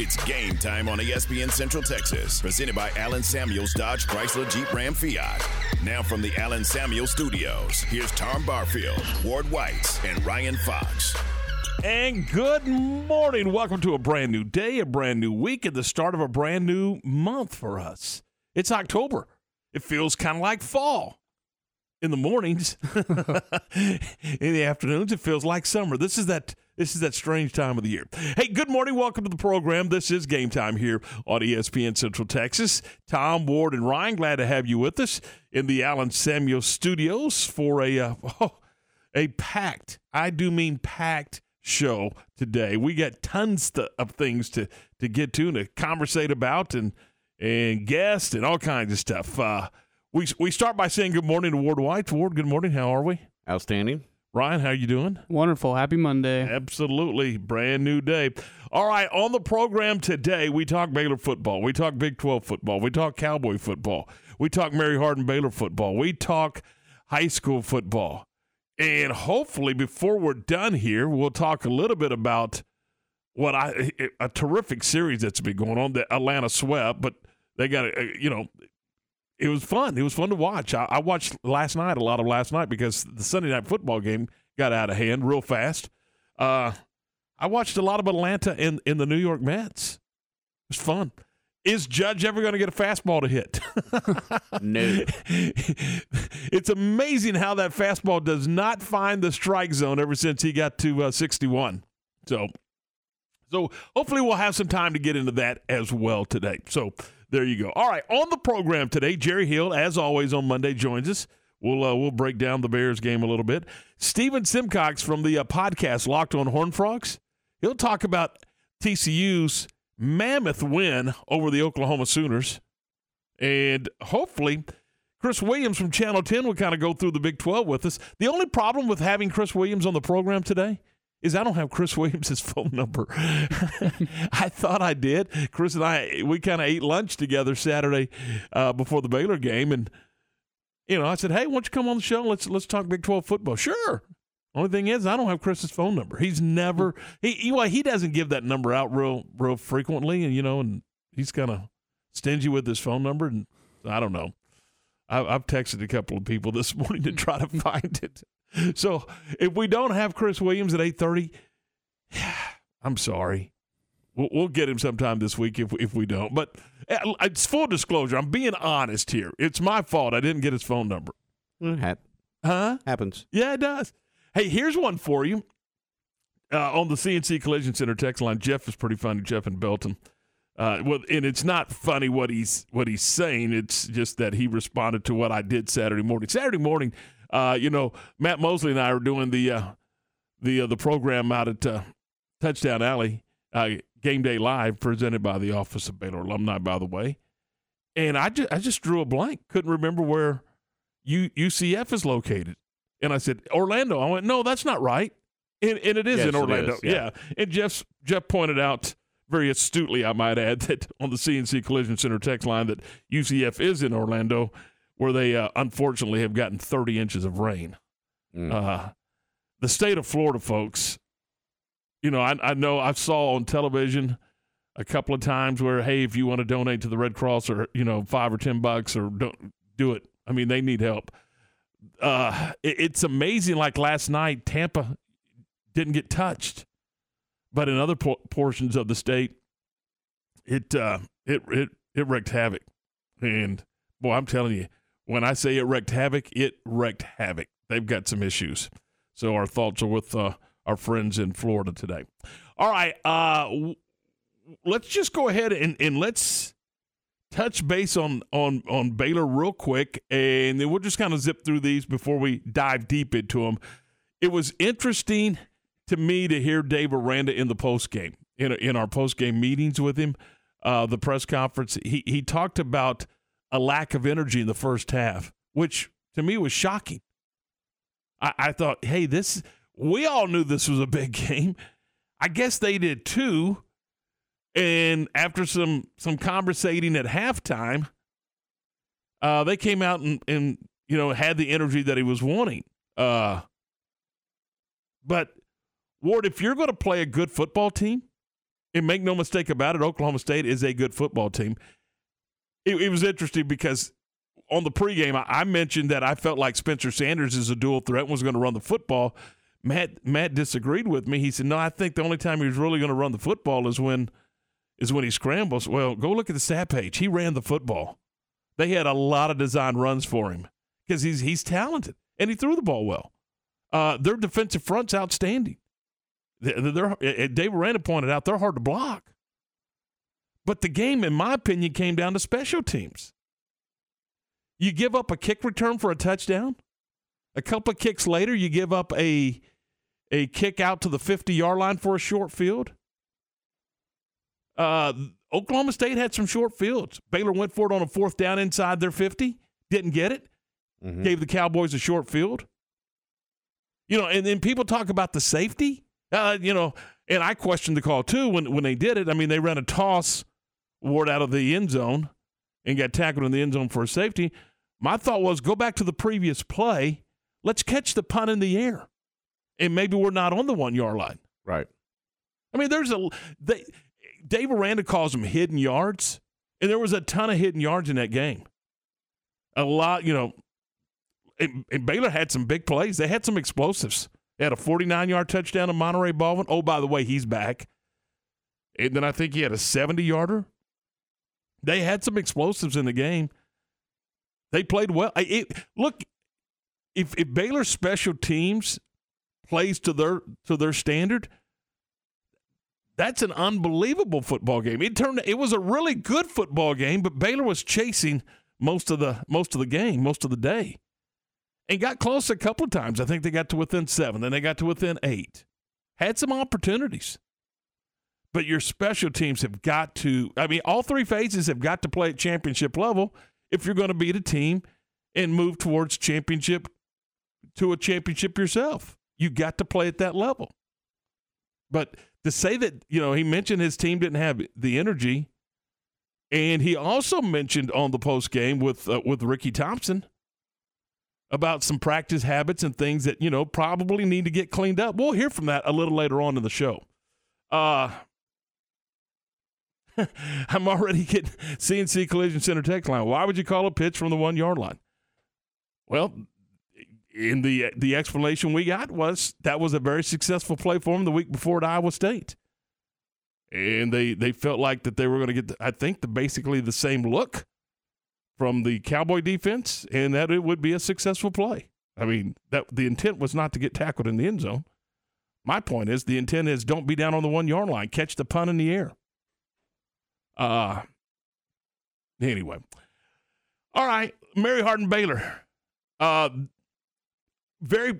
It's game time on ESPN Central Texas, presented by Allen Samuels Dodge Chrysler Jeep Ram Fiat. Now from the Allen Samuels Studios, here's Tom Barfield, Ward White, and Ryan Fox. And good morning. Welcome to a brand new day, a brand new week, and the start of a brand new month for us. It's October. It feels kind of like fall. In the mornings, in the afternoons, it feels like summer. This is that this is that strange time of the year. Hey, good morning. Welcome to the program. This is game time here on ESPN Central Texas. Tom, Ward, and Ryan, glad to have you with us in the Allen Samuel Studios for a uh, oh, a packed, I do mean packed show today. We got tons of things to to get to and to conversate about and and guests and all kinds of stuff. Uh, we we start by saying good morning to Ward White. Ward, good morning. How are we? Outstanding. Ryan, how you doing? Wonderful. Happy Monday. Absolutely. Brand new day. All right, on the program today, we talk Baylor football. We talk Big 12 football. We talk Cowboy football. We talk Mary Hardin Baylor football. We talk high school football. And hopefully before we're done here, we'll talk a little bit about what I a terrific series that's been going on. The Atlanta swept, but they got a, you know it was fun. It was fun to watch. I, I, watched last night, a lot of last night, because the Sunday night football game got out of hand real fast. Uh, I watched a lot of Atlanta in, in the New York Mets. It was fun. Is Judge ever going to get a fastball to hit? no. it's amazing how that fastball does not find the strike zone ever since he got to uh, 61. So, so hopefully we'll have some time to get into that as well today. So there you go. All right, on the program today, Jerry Hill, as always on Monday, joins us. We'll uh, we'll break down the Bears game a little bit. Stephen Simcox from the uh, podcast Locked on Horn Frogs. He'll talk about TCU's mammoth win over the Oklahoma Sooners, and hopefully. Chris Williams from Channel 10 will kind of go through the Big 12 with us. The only problem with having Chris Williams on the program today is I don't have Chris Williams' phone number. I thought I did. Chris and I, we kind of ate lunch together Saturday uh, before the Baylor game, and you know, I said, "Hey, why don't you come on the show? Let's let's talk Big Twelve football." Sure. Only thing is, I don't have Chris's phone number. He's never he he, well, he doesn't give that number out real real frequently, and you know, and he's kind of stingy with his phone number, and I don't know. I, I've texted a couple of people this morning to try to find it. So if we don't have Chris Williams at 8:30, I'm sorry. We'll, we'll, get him sometime this week if if we don't. But uh, it's full disclosure. I'm being honest here. It's my fault. I didn't get his phone number. It huh? Happens. Yeah, it does. Hey, here's one for you. Uh, on the CNC Collision Center text line, Jeff is pretty funny. Jeff and Belton. Uh, well, and it's not funny what he's what he's saying. It's just that he responded to what I did Saturday morning. Saturday morning, uh, you know, Matt Mosley and I are doing the uh, the uh, the program out at uh, Touchdown Alley, uh, Game Day Live, presented by the Office of Baylor Alumni, by the way. And I just I just drew a blank. Couldn't remember where U- UCF is located. And I said Orlando. I went, no, that's not right. And, and it is yes, in Orlando. Is, yeah. yeah. And Jeff Jeff pointed out very astutely, I might add, that on the CNC Collision Center text line that UCF is in Orlando where they uh, unfortunately have gotten 30 inches of rain. Mm. Uh, the state of Florida, folks, you know, I, I know I saw on television a couple of times where, hey, if you want to donate to the Red Cross or, you know, five or 10 bucks or don't do it. I mean, they need help. Uh, it, it's amazing. Like last night, Tampa didn't get touched, but in other po- portions of the state, it, uh, it, it, it wreaked havoc. And boy, I'm telling you, when I say it wreaked havoc, it wreaked havoc. They've got some issues. So our thoughts are with uh, our friends in Florida today. All right, uh, let's just go ahead and, and let's touch base on on on Baylor real quick, and then we'll just kind of zip through these before we dive deep into them. It was interesting to me to hear Dave Aranda in the post game in in our post game meetings with him, uh, the press conference. He he talked about a lack of energy in the first half, which to me was shocking. I, I thought, hey, this we all knew this was a big game. I guess they did too. And after some some conversating at halftime, uh, they came out and, and you know had the energy that he was wanting. Uh, but Ward, if you're going to play a good football team, and make no mistake about it, Oklahoma State is a good football team. It, it was interesting because on the pregame, I, I mentioned that I felt like Spencer Sanders is a dual threat and was going to run the football. Matt Matt disagreed with me. He said, "No, I think the only time he's really going to run the football is when is when he scrambles." Well, go look at the stat page. He ran the football. They had a lot of design runs for him because he's he's talented and he threw the ball well. Uh, their defensive front's outstanding. They're, they're, Dave Aranda pointed out they're hard to block. But the game, in my opinion, came down to special teams. You give up a kick return for a touchdown. A couple of kicks later, you give up a a kick out to the 50 yard line for a short field. Uh, Oklahoma State had some short fields. Baylor went for it on a fourth down inside their 50, didn't get it, mm-hmm. gave the Cowboys a short field. You know, and then people talk about the safety. Uh, you know, and I questioned the call too when when they did it. I mean, they ran a toss Ward out of the end zone and got tackled in the end zone for a safety. My thought was go back to the previous play. Let's catch the punt in the air, and maybe we're not on the one yard line. Right. I mean, there's a they, Dave Aranda calls them hidden yards, and there was a ton of hidden yards in that game. A lot, you know. And, and Baylor had some big plays. They had some explosives. They had a 49 yard touchdown to Monaray Baldwin. Oh, by the way, he's back. And then I think he had a 70 yarder. They had some explosives in the game. They played well. It, look, if, if Baylor special teams plays to their to their standard, that's an unbelievable football game. It turned it was a really good football game, but Baylor was chasing most of the most of the game, most of the day and got close a couple of times. I think they got to within seven, then they got to within eight. Had some opportunities. But your special teams have got to, I mean, all three phases have got to play at championship level if you're going to beat a team and move towards championship to a championship yourself. You got to play at that level. But to say that, you know, he mentioned his team didn't have the energy, and he also mentioned on the post game with uh, with Ricky Thompson about some practice habits and things that, you know, probably need to get cleaned up. We'll hear from that a little later on in the show. Uh, I'm already getting CNC Collision Center text line. Why would you call a pitch from the one yard line? Well, in the uh, the explanation we got was that was a very successful play for them the week before at Iowa State, and they they felt like that they were going to get I think the basically the same look from the Cowboy defense and that it would be a successful play. I mean, that the intent was not to get tackled in the end zone. My point is the intent is don't be down on the one yard line, catch the punt in the air. Uh anyway. All right, Mary Hardin Baylor. Uh very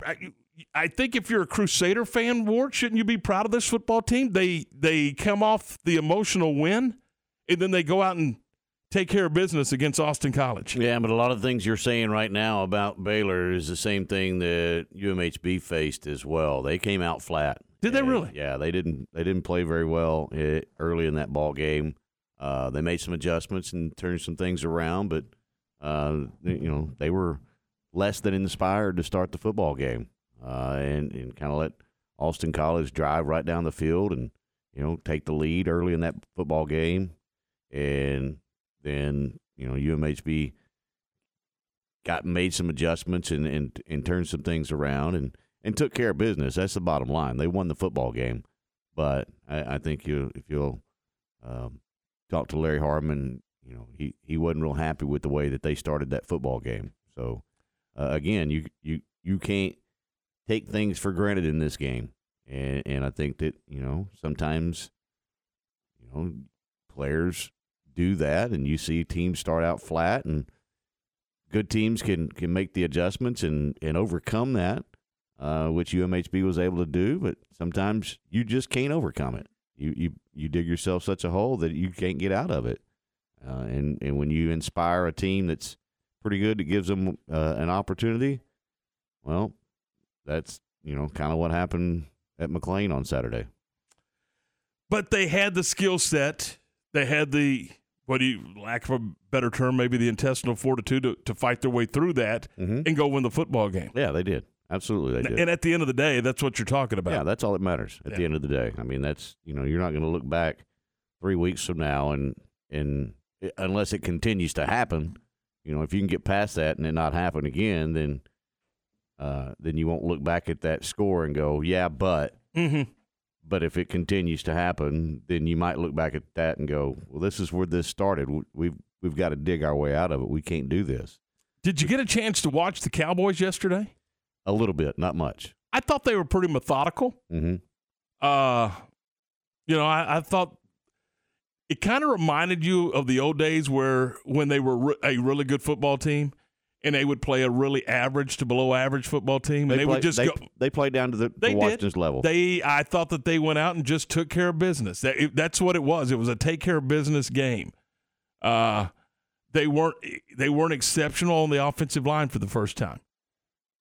I think if you're a Crusader fan, Ward, shouldn't you be proud of this football team? They they come off the emotional win and then they go out and take care of business against Austin College. Yeah, but a lot of things you're saying right now about Baylor is the same thing that UMHB faced as well. They came out flat. Did they really? Yeah, they didn't. They didn't play very well eh, early in that ball game. Uh, they made some adjustments and turned some things around, but uh, you know they were less than inspired to start the football game, uh, and and kind of let Austin College drive right down the field and you know take the lead early in that football game, and then you know UMHB got made some adjustments and and, and turned some things around and and took care of business. That's the bottom line. They won the football game, but I, I think you if you'll um, talk to Larry Harmon, you know he he wasn't real happy with the way that they started that football game. So uh, again, you you you can't take things for granted in this game, and and I think that you know sometimes you know players do that, and you see teams start out flat, and good teams can can make the adjustments and and overcome that, uh, which UMHB was able to do. But sometimes you just can't overcome it. You you you dig yourself such a hole that you can't get out of it. Uh, and and when you inspire a team that's pretty good that gives them uh, an opportunity, well, that's you know kind of what happened at McLane on Saturday. But they had the skill set. They had the what do you lack of a better term, maybe the intestinal fortitude to, to fight their way through that Mhm. and go win the football game. Yeah, they did. Absolutely, they did. And at the end of the day, that's what you're talking about. Yeah, that's all that matters at the end of the day. I mean, that's you know, you're not going to look back three weeks from now and and unless it continues to happen, you know, if you can get past that and it not happen again, then uh, then you won't look back at that score and go, yeah, but Mm-hmm. but if it continues to happen, then you might look back at that and go, well, this is where this started. We've we've got to dig our way out of it. We can't do this. Did you get a chance to watch the Cowboys yesterday? A little bit, not much. I thought they were pretty methodical. hmm Uh, you know, I, I thought it kind of reminded you of the old days where when they were re- a really good football team and they would play a really average to below average football team, and they, play, would just they, go. they played down to the, They the did. Level. They, I thought that they went out and just took care of business. That, it- that's what it was. It was a take care of business game. Uh, they weren't they weren't exceptional on the offensive line for the first time.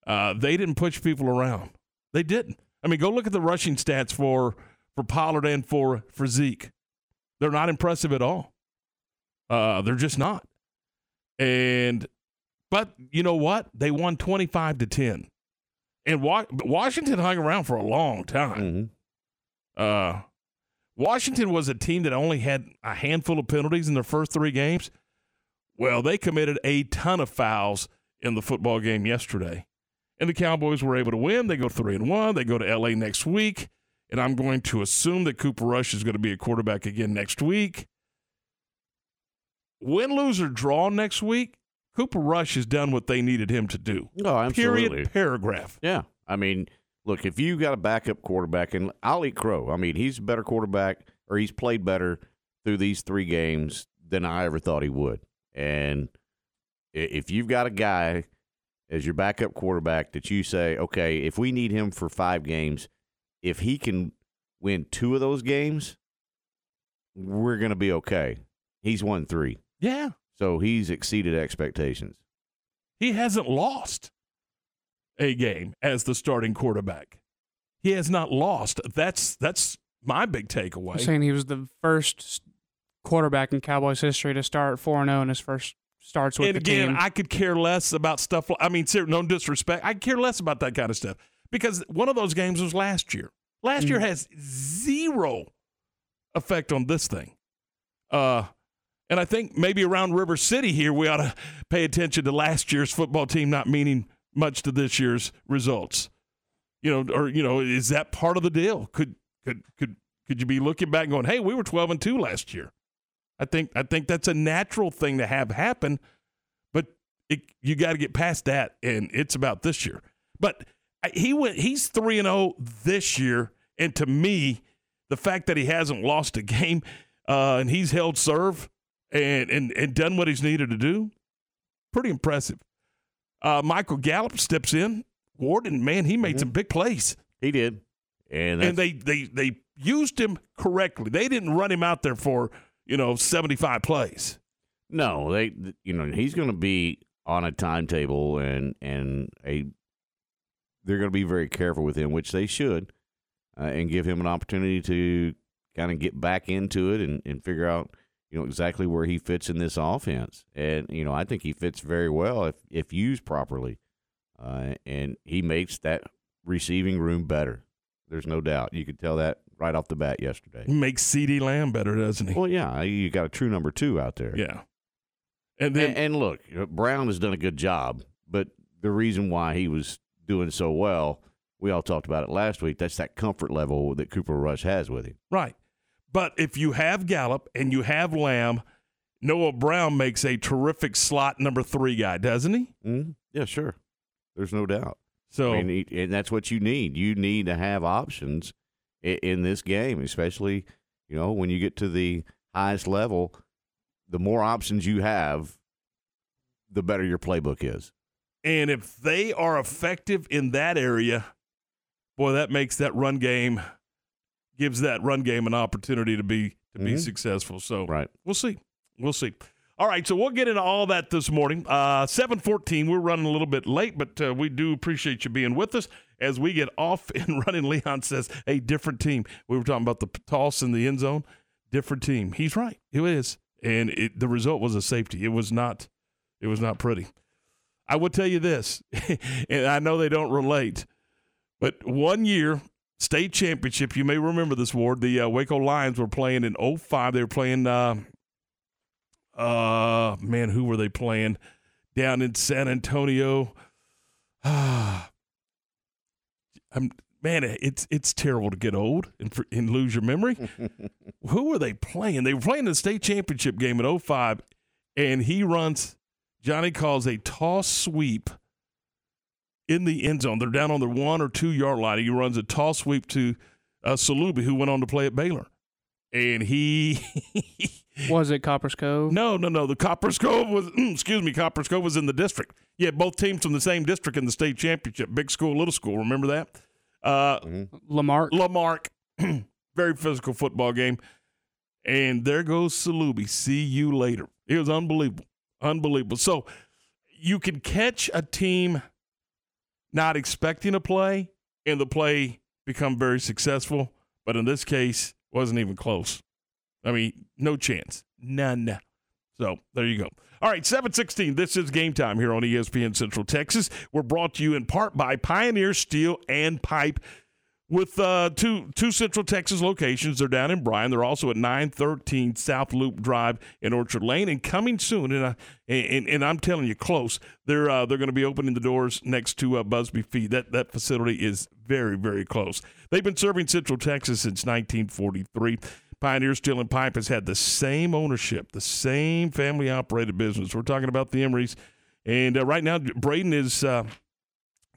Uh, they didn't push people around. They didn't. I mean, go look at the rushing stats for for Pollard and for for Zeke. They're not impressive at all. Uh, they're just not. And but you know what? They won twenty five to ten. And Wa- Washington hung around for a long time. hmm Uh, Washington was a team that only had a handful of penalties in their first three games. Well, they committed a ton of fouls in the football game yesterday, and the Cowboys were able to win. They go three and one. They go to LA next week, and I'm going to assume that Cooper Rush is going to be a quarterback again next week. Win, lose, or draw next week, Cooper Rush has done what they needed him to do. Oh, absolutely. Period. Paragraph. Yeah. I mean, look, if you got a backup quarterback, and I'll eat crow. I mean, he's a better quarterback, or he's played better through these three games than I ever thought he would. And if you've got a guy as your backup quarterback that you say, okay, if we need him for five games, if he can win two of those games, we're going to be okay. He's won three. Yeah. So he's exceeded expectations. He hasn't lost a game as the starting quarterback. He has not lost. That's that's my big I'm takeaway. saying he was the first quarterback in Cowboys history to start 4 0 in his first starts with and the again, team. I could care less about stuff. I mean, no disrespect. I care less about that kind of stuff because one of those games was last year. Last year has zero effect on this thing. Uh, and I think maybe around River City here, we ought to pay attention to last year's football team not meaning much to this year's results. You know, or you know, is that part of the deal? Could could could could you be looking back and going, "Hey, we were twelve and two last year"? I think I think that's a natural thing to have happen, but it, you got to get past that, and it's about this year. But he went. He's three and zero this year, and to me, the fact that he hasn't lost a game uh, and he's held serve and, and and done what he's needed to do, pretty impressive. Uh, Michael Gallup steps in. Ward and man, he made some big plays, He did. And, and they they they used him correctly. They didn't run him out there for you know seventy five plays. No, they you know he's going to be on a timetable and and a they're going to be very careful with him, which they should, uh, and give him an opportunity to kind of get back into it and, and figure out you know exactly where he fits in this offense. And you know I think he fits very well if if used properly, uh, and he makes that receiving room better. There's no doubt. You could tell that right off the bat yesterday. Makes CeeDee Lamb better, doesn't he? Well, yeah, you got a true number two out there. Yeah. And then And, and look, Brown has done a good job, but the reason why he was doing so well, we all talked about it last week. That's that comfort level that Cooper Rush has with him. Right. But if you have Gallup and you have Lamb, Noah Brown makes a terrific slot number three guy, doesn't he? Mm-hmm. Yeah, sure. There's no doubt. So I mean, and that's what you need. You need to have options in, in this game, especially you know when you get to the highest level. The more options you have, the better your playbook is. and if they are effective in that area, boy, that makes that run game gives that run game an opportunity to be to be Mhm. successful. So Right. we'll see. We'll see. All right, so we'll get into all that this morning. Uh, 714, we're running a little bit late, but uh, we do appreciate you being with us. As we get off and running, Leon says, "Hey, different team." We were talking about the toss in the end zone. Different team. He's right. It is, and it, the result was a safety. It was not. It was not pretty. I will tell you this, and I know they don't relate, but one year state championship. You may remember this, Ward. The uh, Waco Lions were playing in 05. They were playing. Uh, uh, man, who were they playing? Down in San Antonio. I'm, man, it's it's terrible to get old and, and lose your memory. who were they playing? They were playing the state championship game at 05, and he runs. Johnny calls a toss sweep in the end zone. They're down on the one or two yard line. He runs a toss sweep to uh, Salubi, who went on to play at Baylor. And he. was it Copperas Cove? No, no, no. The Copperas Cove was, excuse me, Copperas Cove was in the district. Yeah, both teams from the same district in the state championship. Big school, little school. Remember that? Uh, mm-hmm. Lamarck. Lamarck. Very physical football game. And there goes Salubi. See you later. It was unbelievable. Unbelievable. So you can catch a team not expecting a play and the play become very successful. But in this case, wasn't even close. I mean, no chance. None. So there you go. All right, 716. This is game time here on ESPN Central Texas. We're brought to you in part by Pioneer Steel and Pipe with uh, two two Central Texas locations. They're down in Bryan. They're also at 913 South Loop Drive in Orchard Lane, and coming soon. And, uh, and, and I'm telling you, close. They're uh, they're going to be opening the doors next to uh, Busby Feed. That that facility is very very close. They've been serving Central Texas since 1943. Pioneer Steel and Pipe has had the same ownership, the same family operated business. We're talking about the Emerys. And uh, right now, Braden is uh,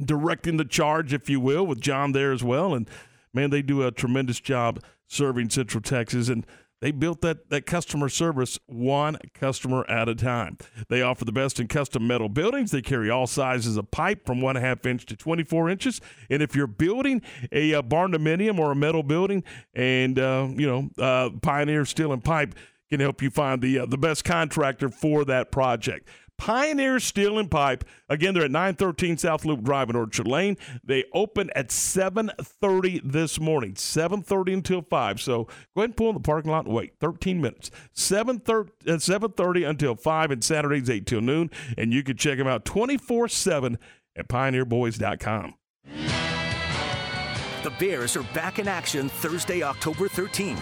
directing the charge, if you will, with John there as well. And man, they do a tremendous job serving Central Texas. And they built that, that customer service one customer at a time. They offer the best in custom metal buildings. They carry all sizes of pipe from one half inch to 24 inches. And if you're building a, a barn dominium or a metal building, and uh, you know uh, Pioneer Steel and Pipe can help you find the uh, the best contractor for that project. Pioneer Steel and Pipe. Again, they're at 913 South Loop Drive in Orchard Lane. They open at 7.30 this morning, 7.30 until 5. So go ahead and pull in the parking lot and wait 13 minutes. 7.30, uh, 7.30 until 5 and Saturdays 8 till noon. And you can check them out 24-7 at pioneerboys.com. The Bears are back in action Thursday, October 13th.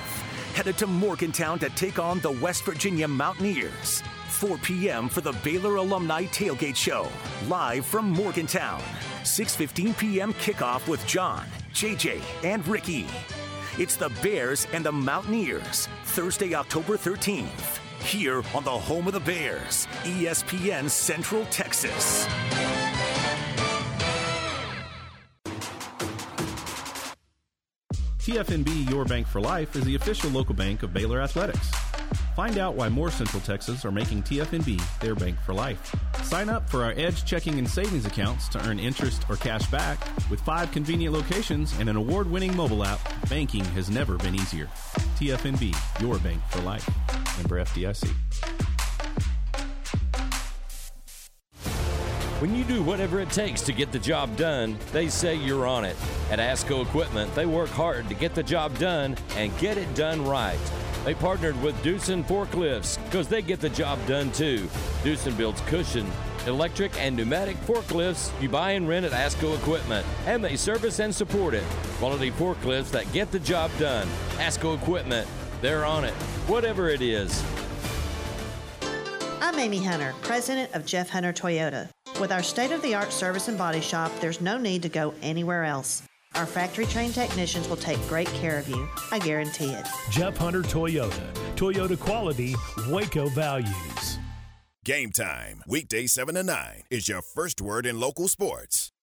Headed to Morgantown to take on the West Virginia Mountaineers. 4 p.m. for the Baylor Alumni Tailgate Show, live from Morgantown. 6:15 p.m. kickoff with John, JJ, and Ricky. It's the Bears and the Mountaineers, Thursday, October 13th, here on the home of the Bears, ESPN Central Texas. TFNB Your Bank for Life is the official local bank of Baylor Athletics. Find out why more Central Texas are making TFNB their bank for life. Sign up for our Edge checking and savings accounts to earn interest or cash back. With five convenient locations and an award winning mobile app, banking has never been easier. TFNB, your bank for life. Member FDIC. When you do whatever it takes to get the job done, they say you're on it. At ASCO Equipment, they work hard to get the job done and get it done right. They partnered with Doosan Forklifts because they get the job done too. Doosan builds cushion, electric, and pneumatic forklifts you buy and rent at ASCO Equipment, and they service and support it. Quality forklifts that get the job done. ASCO Equipment, they're on it, whatever it is. I'm Amy Hunter, president of Jeff Hunter Toyota. With our state of the art service and body shop, there's no need to go anywhere else. Our factory trained technicians will take great care of you. I guarantee it. Jeff Hunter Toyota. Toyota quality, Waco values. Game time, weekday 7 to 9, is your first word in local sports.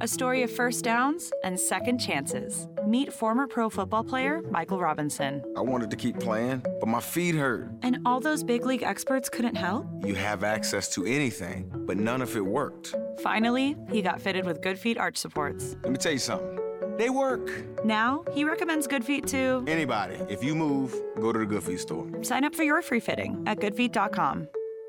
A story of first downs and second chances. Meet former pro football player Michael Robinson. I wanted to keep playing, but my feet hurt. And all those big league experts couldn't help? You have access to anything, but none of it worked. Finally, he got fitted with Good Feet arch supports. Let me tell you something. They work. Now, he recommends Good Feet to anybody. If you move, go to the Good Feet store. Sign up for your free fitting at goodfeet.com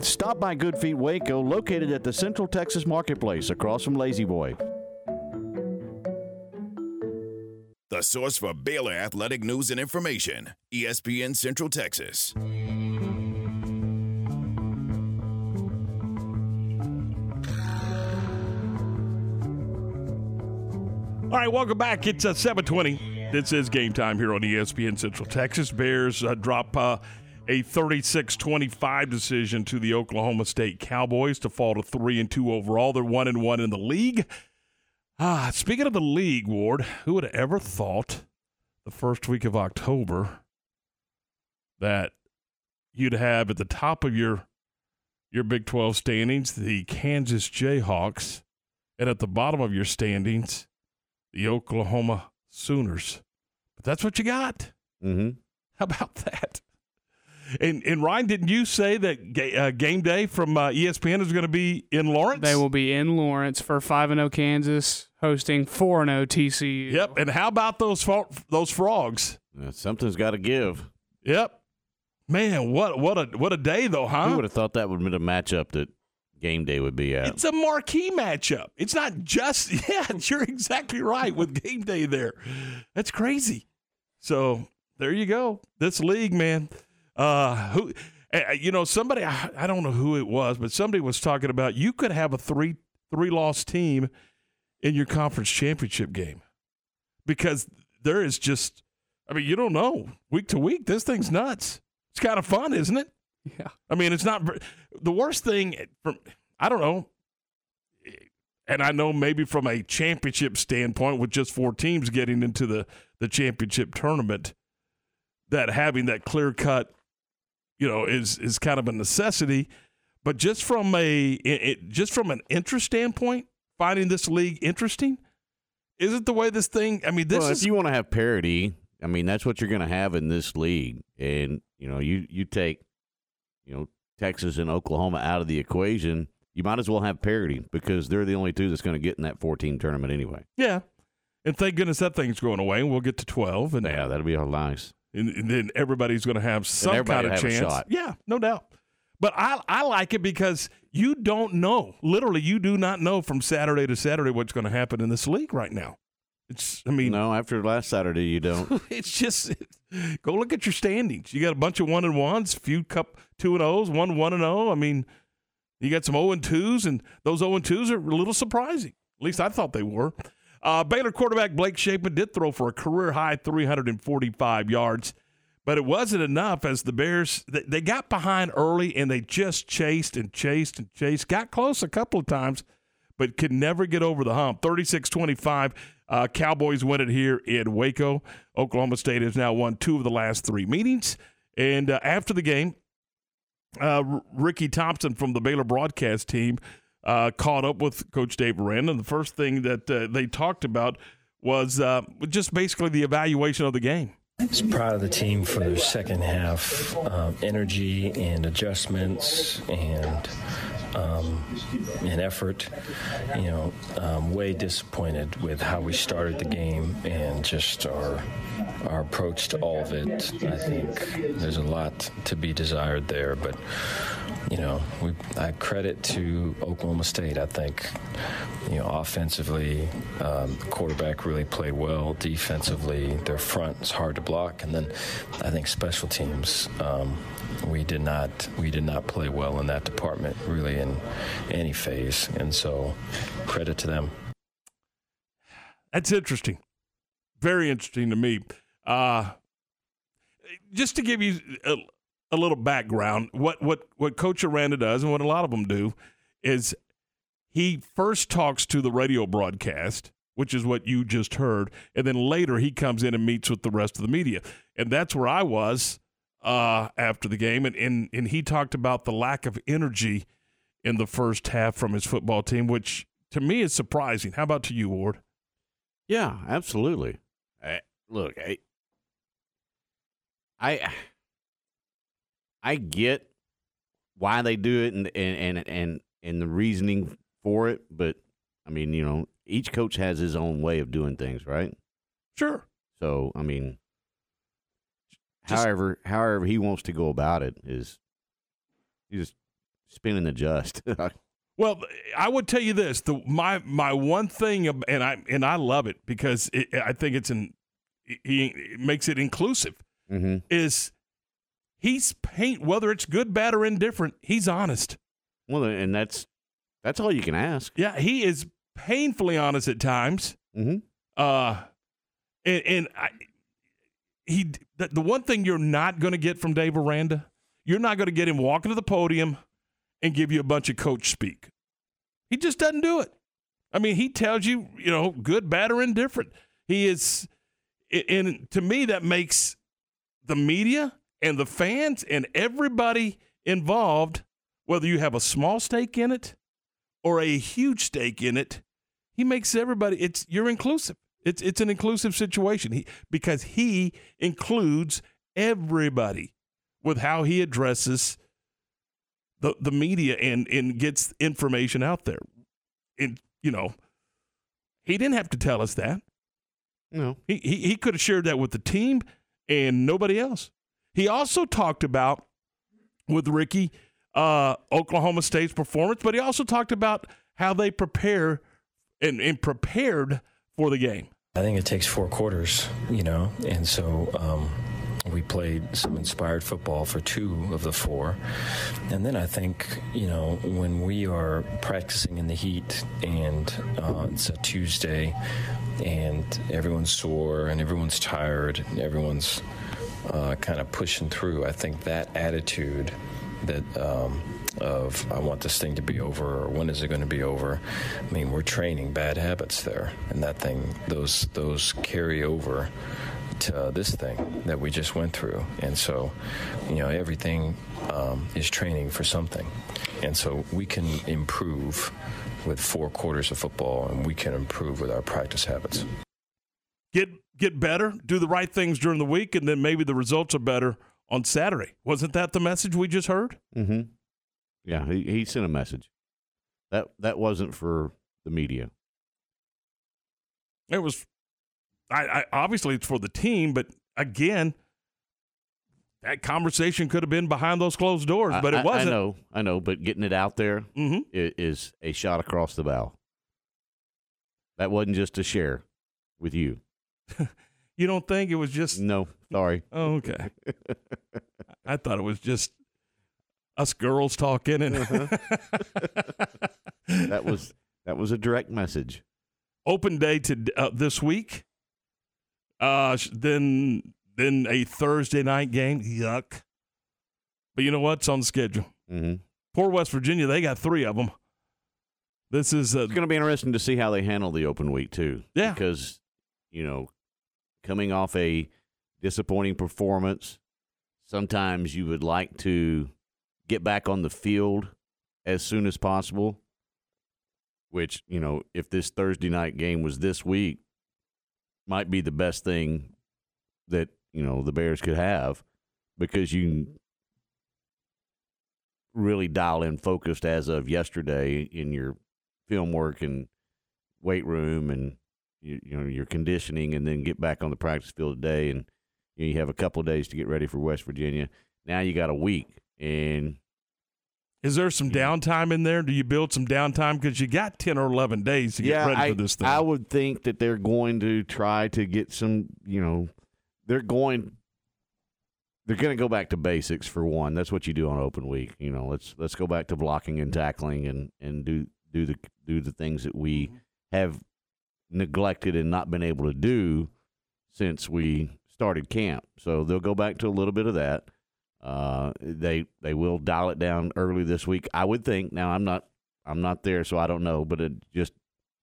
Stop by Good Feet Waco, located at the Central Texas Marketplace across from La-Z-Boy. The source for Baylor athletic news and information ESPN Central Texas. All right, welcome back. It's uh, 720. This is game time here on ESPN Central Texas. Bears uh, drop uh, a 36-25 decision to the Oklahoma State Cowboys to fall to 3 and 2 overall. They're 1 and 1 in the league. Ah, speaking of the league, Ward, who would have ever thought the first week of October that you'd have at the top of your your Big 12 standings the Kansas Jayhawks and at the bottom of your standings the Oklahoma Sooners. But that's what you got. Mm-hmm. How about that? And, and Ryan, didn't you say that ga- uh, game day from uh, ESPN is going to be in Lawrence? They will be in Lawrence for five and zero Kansas hosting four and zero TCU. Yep. And how about those fo- those frogs? Yeah, something's got to give. Yep. Man, what what a what a day though, huh? Who would have thought that would have been a matchup that game day would be at? It's a marquee matchup. It's not just yeah. You're exactly right with game day there. That's crazy. So there you go. This league, man. Uh, who, uh, you know, somebody I, I don't know who it was, but somebody was talking about you could have a three three loss team in your conference championship game because there is just, I mean, you don't know week to week. This thing's nuts. It's kind of fun, isn't it? Yeah. I mean, it's not the worst thing from I don't know. And I know maybe from a championship standpoint, with just four teams getting into the, the championship tournament, that having that clear cut you know, is is kind of a necessity. But just from a it, just from an interest standpoint, finding this league interesting, is it the way this thing? I mean, this well, is if you want to have parity. I mean, that's what you're going to have in this league, and you know, you you take, you know, Texas and Oklahoma out of the equation, you might as well have parity because they're the only two that's going to get in that 14 tournament anyway. Yeah, and thank goodness that thing's going away, and we'll get to 12, and yeah, that'll be all nice and, and then everybody's going to have some kind of chance. Yeah, no doubt. But I I like it because you don't know. Literally, you do not know from Saturday to Saturday what's going to happen in this league right now. It's I mean no. After last Saturday, you don't. it's just go look at your standings. You got a bunch of one and ones, few cup two and O's, one one and O. I mean, you got some O and twos, and those O and twos are a little surprising. At least I thought they were. Uh, Baylor quarterback Blake Shapen did throw for a career high 345 yards, but it wasn't enough as the Bears they, they got behind early and they just chased and chased and chased. Got close a couple of times, but could never get over the hump. 36-25. Uh, Cowboys win it here in Waco. Oklahoma State has now won two of the last three meetings. And uh, after the game, uh, Ricky Thompson from the Baylor broadcast team uh, caught up with Coach Dave Aranda, and the first thing that uh, they talked about was uh, just basically the evaluation of the game. I was proud of the team for their second half um, energy and adjustments and um, and effort. You know, um, way disappointed with how we started the game and just our our approach to all of it. I think there's a lot to be desired there, but you know, we, I credit to Oklahoma State. I think, you know, offensively, um, quarterback really played well. Defensively, their front is hard to block, and then I think special teams. Um, we did not we did not play well in that department really in any phase, and so credit to them. That's interesting, very interesting to me. Uh, just to give you a, a little background, what, what, what Coach Aranda does and what a lot of them do is he first talks to the radio broadcast, which is what you just heard, and then later he comes in and meets with the rest of the media. And that's where I was uh, after the game, and, and and he talked about the lack of energy in the first half from his football team, which to me is surprising. How about to you, Ward? Yeah, absolutely. I, look, I, I, I get why they do it and and and and, and the reasoning for it, but I mean, you know, each coach has his own way of doing things, right? Sure. So, I mean, just, however, however he wants to go about it is he's just spinning the just. well, I would tell you this: the my my one thing, and I and I love it because it, I think it's an he it makes it inclusive. Mm-hmm. Is he's paint whether it's good, bad, or indifferent. He's honest. Well, and that's that's all you can ask. Yeah, he is painfully honest at times. Mm-hmm. Uh, and, and I, he the, the one thing you're not going to get from Dave Aranda, you're not going to get him walking to the podium and give you a bunch of coach speak. He just doesn't do it. I mean, he tells you, you know, good, bad, or indifferent. He is, and to me, that makes the media and the fans and everybody involved, whether you have a small stake in it or a huge stake in it, he makes everybody. It's you're inclusive. It's it's an inclusive situation. He because he includes everybody with how he addresses the the media and and gets information out there. And you know, he didn't have to tell us that. No, he he, he could have shared that with the team and nobody else. He also talked about with Ricky uh, Oklahoma State's performance, but he also talked about how they prepare and, and prepared for the game. I think it takes four quarters, you know, and so um, we played some inspired football for two of the four. And then I think, you know, when we are practicing in the heat and uh, it's a Tuesday and everyone's sore and everyone's tired and everyone's uh, kind of pushing through, I think that attitude that um, of I want this thing to be over or when is it going to be over. I mean, we're training bad habits there, and that thing those those carry over to this thing that we just went through, and so you know everything um, is training for something, and so we can improve with four quarters of football, and we can improve with our practice habits. Get get better, do the right things during the week, and then maybe the results are better on Saturday. Wasn't that the message we just heard? Mm-hmm. Yeah, he, he sent a message. That that wasn't for the media. It was, I, I obviously it's for the team, but again, that conversation could have been behind those closed doors, but I, it wasn't. I know, I know, but getting it out there mm-hmm. is a shot across the bow. That wasn't just to share with you. you don't think it was just no? Sorry. Oh, okay. I thought it was just us girls talking, and uh-huh. that was that was a direct message. Open day to uh, this week. Uh, then then a Thursday night game. Yuck. But you know what's on the schedule? Mm-hmm. Poor West Virginia. They got three of them. This is it's going to be interesting to see how they handle the open week too. Yeah, because you know, coming off a disappointing performance, sometimes you would like to get back on the field as soon as possible. Which, you know, if this Thursday night game was this week, might be the best thing that, you know, the Bears could have because you really dial in focused as of yesterday in your film work and weight room and you, you know your conditioning and then get back on the practice field today and you, know, you have a couple of days to get ready for West Virginia. Now you got a week and is there some downtime in there? Do you build some downtime because you got ten or eleven days to yeah, get ready I, for this thing? I would think that they're going to try to get some. You know, they're going. They're going to go back to basics for one. That's what you do on open week. You know, let's let's go back to blocking and tackling and and do do the do the things that we mm-hmm. have neglected and not been able to do since we started camp. So they'll go back to a little bit of that. Uh, they they will dial it down early this week. I would think. Now I'm not I'm not there, so I don't know, but it just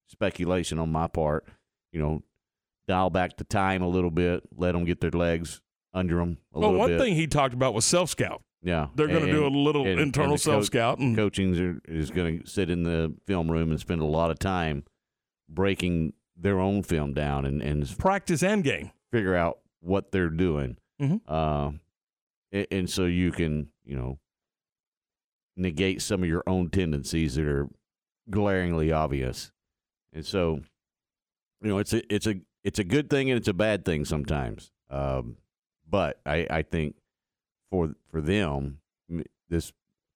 speculation on my part. You know, dial back the time a little bit, let them get their legs under them a well, little one bit. thing he talked about was self scout. Yeah, They're gonna do a little internal the self-scout and- coaching is- is going to sit in the film room and spend a lot of time breaking their own film down and and practice and game, figure out what they're doing. Mhm. Uh, and, and so you can you know negate some of your own tendencies that are glaringly obvious. And so, you know, it's a it's a it's a good thing and it's a bad thing sometimes. Um, but I I think for for them, this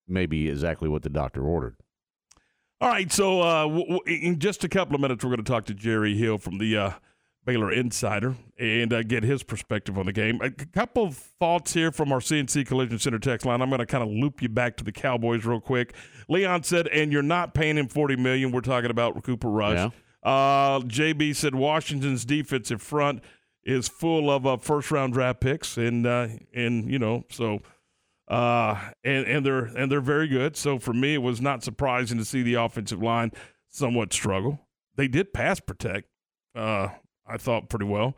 may be exactly what the doctor ordered. All right, so uh, w- w- in just a couple of minutes, we're going to talk to Jerry Hill from the uh, Baylor Insider and uh, get his perspective on the game. A couple of thoughts here from our CNC Collision Center text line. I'm going to kind of loop you back to the Cowboys real quick. Leon said, "And you're not paying him 40 million. We're talking about Cooper Rush." Yeah. Uh, JB said Washington's defensive front is full of uh, first round draft picks, and uh, and you know so. Uh, and, and they're and they're very good. So for me, it was not surprising to see the offensive line somewhat struggle. They did pass protect, uh, I thought pretty well.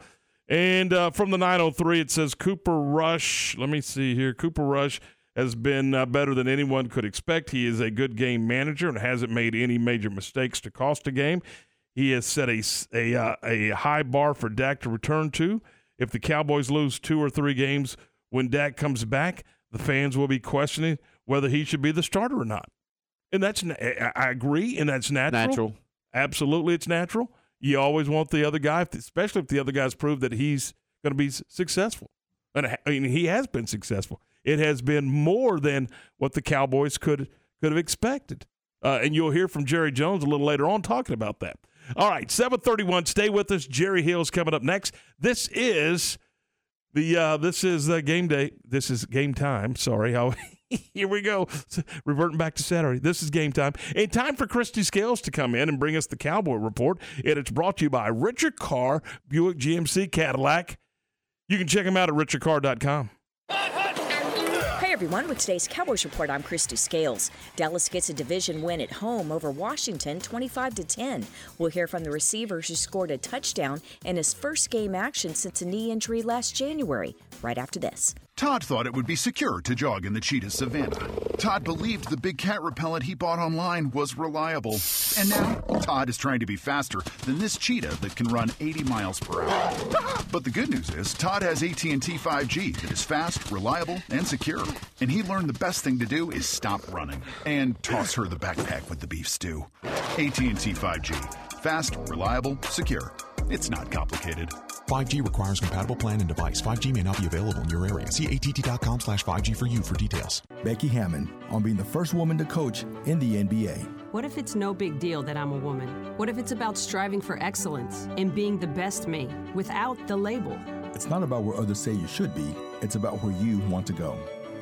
And uh, from the 903, it says Cooper Rush. Let me see here. Cooper Rush has been uh, better than anyone could expect. He is a good game manager and hasn't made any major mistakes to cost a game. He has set a a, uh, a high bar for Dak to return to. If the Cowboys lose two or three games when Dak comes back, the fans will be questioning whether he should be the starter or not. And that's I I agree, and that's natural. Natural. Absolutely, it's natural. You always want the other guy, especially if the other guy's proved that he's going to be successful. And I mean, he has been successful. It has been more than what the Cowboys could could have expected. Uh, and you'll hear from Jerry Jones a little later on talking about that. All right, 731. Stay with us. Jerry Hill's coming up next. This is the uh, this is uh, game day. This is game time. Sorry, how here we go. Reverting back to Saturday. This is game time. And time for Christy Scales to come in and bring us the Cowboy Report. And it's brought to you by Richard Carr, Buick GMC Cadillac. You can check them out at richardcarr.com. Everyone, with today's Cowboys report, I'm Christy Scales. Dallas gets a division win at home over Washington 25 to 10. We'll hear from the receiver who scored a touchdown in his first game action since a knee injury last January, right after this. Todd thought it would be secure to jog in the cheetah savannah. Todd believed the big cat repellent he bought online was reliable. And now, Todd is trying to be faster than this cheetah that can run 80 miles per hour. But the good news is, Todd has AT&T 5G that is fast, reliable, and secure. And he learned the best thing to do is stop running and toss her the backpack with the beef stew. AT&T 5G. Fast, reliable, secure. It's not complicated. 5G requires compatible plan and device. 5G may not be available in your area. See att.com slash 5G for you for details. Becky Hammon on being the first woman to coach in the NBA. What if it's no big deal that I'm a woman? What if it's about striving for excellence and being the best me without the label? It's not about where others say you should be, it's about where you want to go.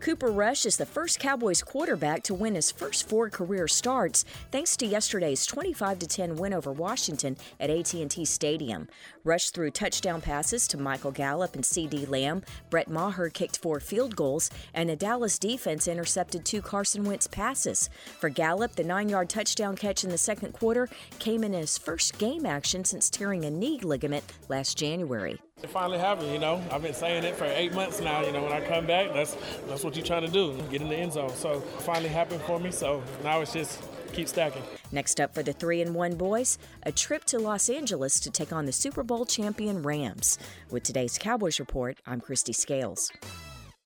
Cooper Rush is the first Cowboys quarterback to win his first four career starts thanks to yesterday's 25 10 win over Washington at AT&T Stadium. Rush threw touchdown passes to Michael Gallup and CeeDee Lamb. Brett Maher kicked four field goals, and the Dallas defense intercepted two Carson Wentz passes. For Gallup, the 9-yard touchdown catch in the second quarter came in his first game action since tearing a knee ligament last January. It finally happened, you know. I've been saying it for eight months now. You know, when I come back, that's that's what you're trying to do, get in the end zone. So finally happened for me. So now it's just keep stacking. Next up for the 3 and 1 boys, a trip to Los Angeles to take on the Super Bowl champion Rams. With today's Cowboys report, I'm Christy Scales.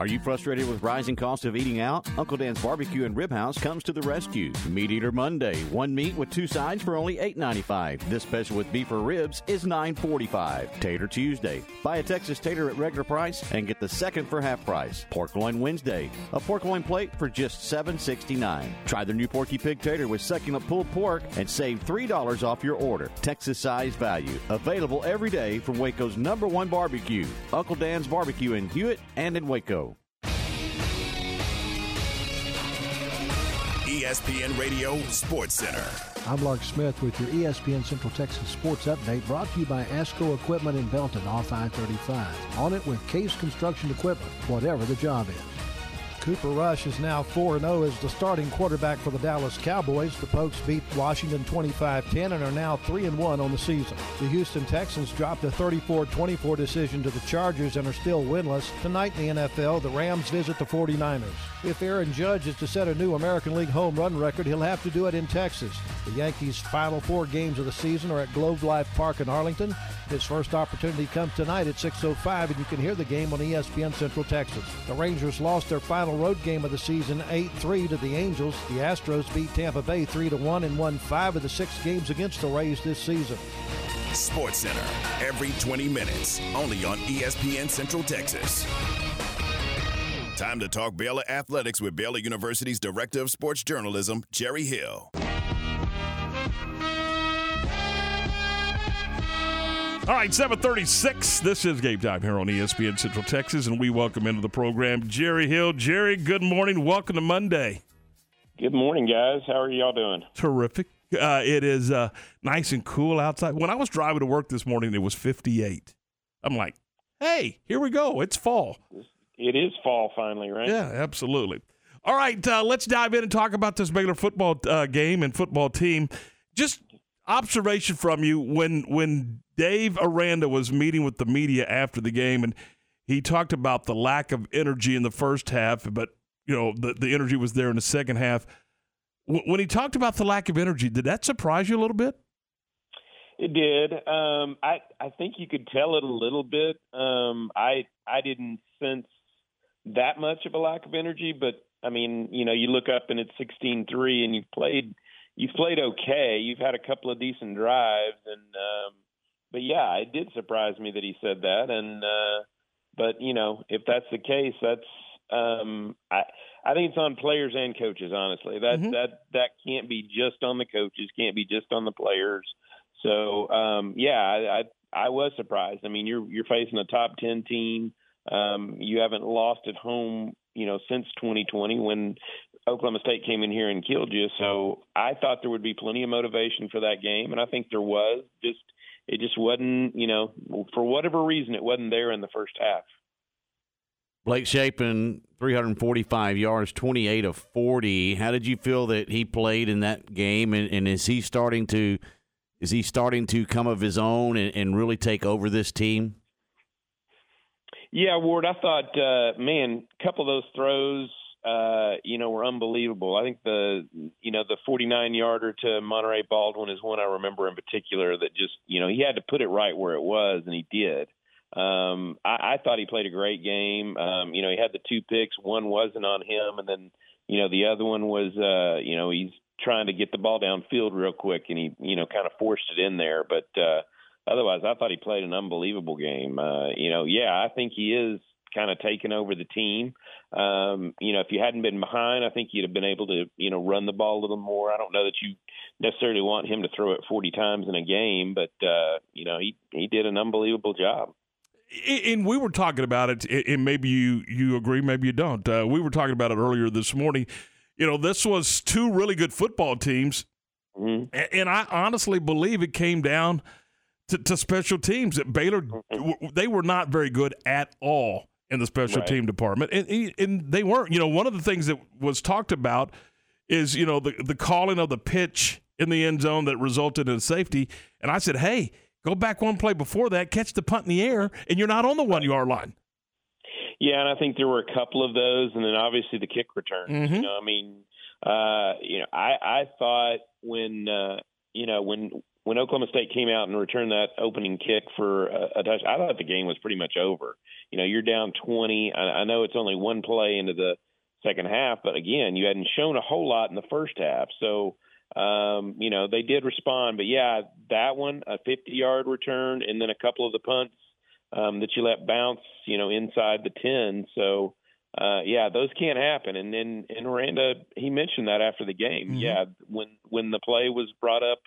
Are you frustrated with rising costs of eating out? Uncle Dan's Barbecue and Rib House comes to the rescue. Meat Eater Monday, one meat with two sides for only $8.95. This special with beef or ribs is $9.45. Tater Tuesday, buy a Texas tater at regular price and get the second for half price. Pork loin Wednesday, a pork loin plate for just $7.69. Try the new Porky Pig Tater with succulent pulled pork and save $3 off your order. Texas size value. Available every day from Waco's number one barbecue. Uncle Dan's Barbecue in Hewitt and in Waco. ESPN Radio Sports Center. I'm Lark Smith with your ESPN Central Texas Sports Update brought to you by ASCO Equipment in Belton off I-35. On it with Case Construction Equipment, whatever the job is. Cooper Rush is now 4-0 as the starting quarterback for the Dallas Cowboys. The Pokes beat Washington 25-10 and are now 3-1 on the season. The Houston Texans dropped a 34-24 decision to the Chargers and are still winless. Tonight in the NFL, the Rams visit the 49ers. If Aaron Judge is to set a new American League home run record, he'll have to do it in Texas. The Yankees' final four games of the season are at Globe Life Park in Arlington. His first opportunity comes tonight at 6.05, and you can hear the game on ESPN Central Texas. The Rangers lost their final road game of the season 8-3 to the Angels. The Astros beat Tampa Bay 3-1 and won five of the six games against the Rays this season. Sports Center, every 20 minutes, only on ESPN Central Texas. Time to talk Baylor Athletics with Baylor University's Director of Sports Journalism, Jerry Hill. All right, 736. This is Game Time here on ESPN Central Texas, and we welcome into the program Jerry Hill. Jerry, good morning. Welcome to Monday. Good morning, guys. How are y'all doing? Terrific. Uh, it is uh, nice and cool outside. When I was driving to work this morning, it was 58. I'm like, hey, here we go. It's fall. It is fall finally, right? Yeah, absolutely. All right, uh, let's dive in and talk about this Baylor football uh, game and football team. Just observation from you when when Dave Aranda was meeting with the media after the game, and he talked about the lack of energy in the first half, but you know the the energy was there in the second half. W- when he talked about the lack of energy, did that surprise you a little bit? It did. Um, I I think you could tell it a little bit. Um, I I didn't sense that much of a lack of energy, but I mean, you know, you look up and it's sixteen three, and you've played you've played okay. You've had a couple of decent drives, and um, but yeah, it did surprise me that he said that. And uh, but you know, if that's the case, that's um, I I think it's on players and coaches. Honestly, that Mm-hmm. that that can't be just on the coaches, can't be just on the players. So um, yeah, I, I I was surprised. I mean, you're you're facing a top ten team. Um, you haven't lost at home, you know, since 2020 when Oklahoma State came in here and killed you. So I thought there would be plenty of motivation for that game, and I think there was. Just it just wasn't, you know, for whatever reason, it wasn't there in the first half. Blake Shapen, 345 yards, 28 of 40. How did you feel that he played in that game, and, and is he starting to is he starting to come of his own and, and really take over this team? Yeah, Ward, I thought, uh, man, a couple of those throws, uh, you know, were unbelievable. I think the, you know, the 49 yarder to Monaray Baldwin is one I remember in particular that just, you know, he had to put it right where it was, and he did. Um, I, I thought he played a great game. Um, you know, he had the two picks. One wasn't on him, and then, you know, the other one was, uh, you know, he's trying to get the ball downfield real quick, and he, you know, kind of forced it in there. But uh, otherwise, I thought he played an unbelievable game. Uh, you know, yeah, I think he is kind of taking over the team. Um, you know, if you hadn't been behind, I think you'd have been able to, you know, run the ball a little more. I don't know that you necessarily want him to throw it 40 times in a game, but uh, you know, he he did an unbelievable job. and we were talking about it, and maybe you you agree, maybe you don't. Uh, we were talking about it earlier this morning. You know, this was two really good football teams, mm-hmm. and I honestly believe it came down to, to special teams. That Baylor, they were not very good at all in the special Right. team department, and, and they weren't. You know, one of the things that was talked about is you know the the calling of the pitch in the end zone that resulted in safety. And I said, hey, go back one play before that, catch the punt in the air, and you're not on the one yard line. Yeah, and I think there were a couple of those, and then obviously the kick return. Mhm. You know, I mean, uh, you know, I I thought when uh, you know when when Oklahoma State came out and returned that opening kick for a, a touch, I thought the game was pretty much over. You know, you're down 20. I, I know it's only one play into the second half, but again, you hadn't shown a whole lot in the first half, so. Um, you know, they did respond, but yeah, that one, a 50 yard return, and then a couple of the punts um, that you let bounce, you know, inside the 10. So, uh, yeah, those can't happen. And then, and Aranda, he mentioned that after the game. Yeah, when when the play was brought up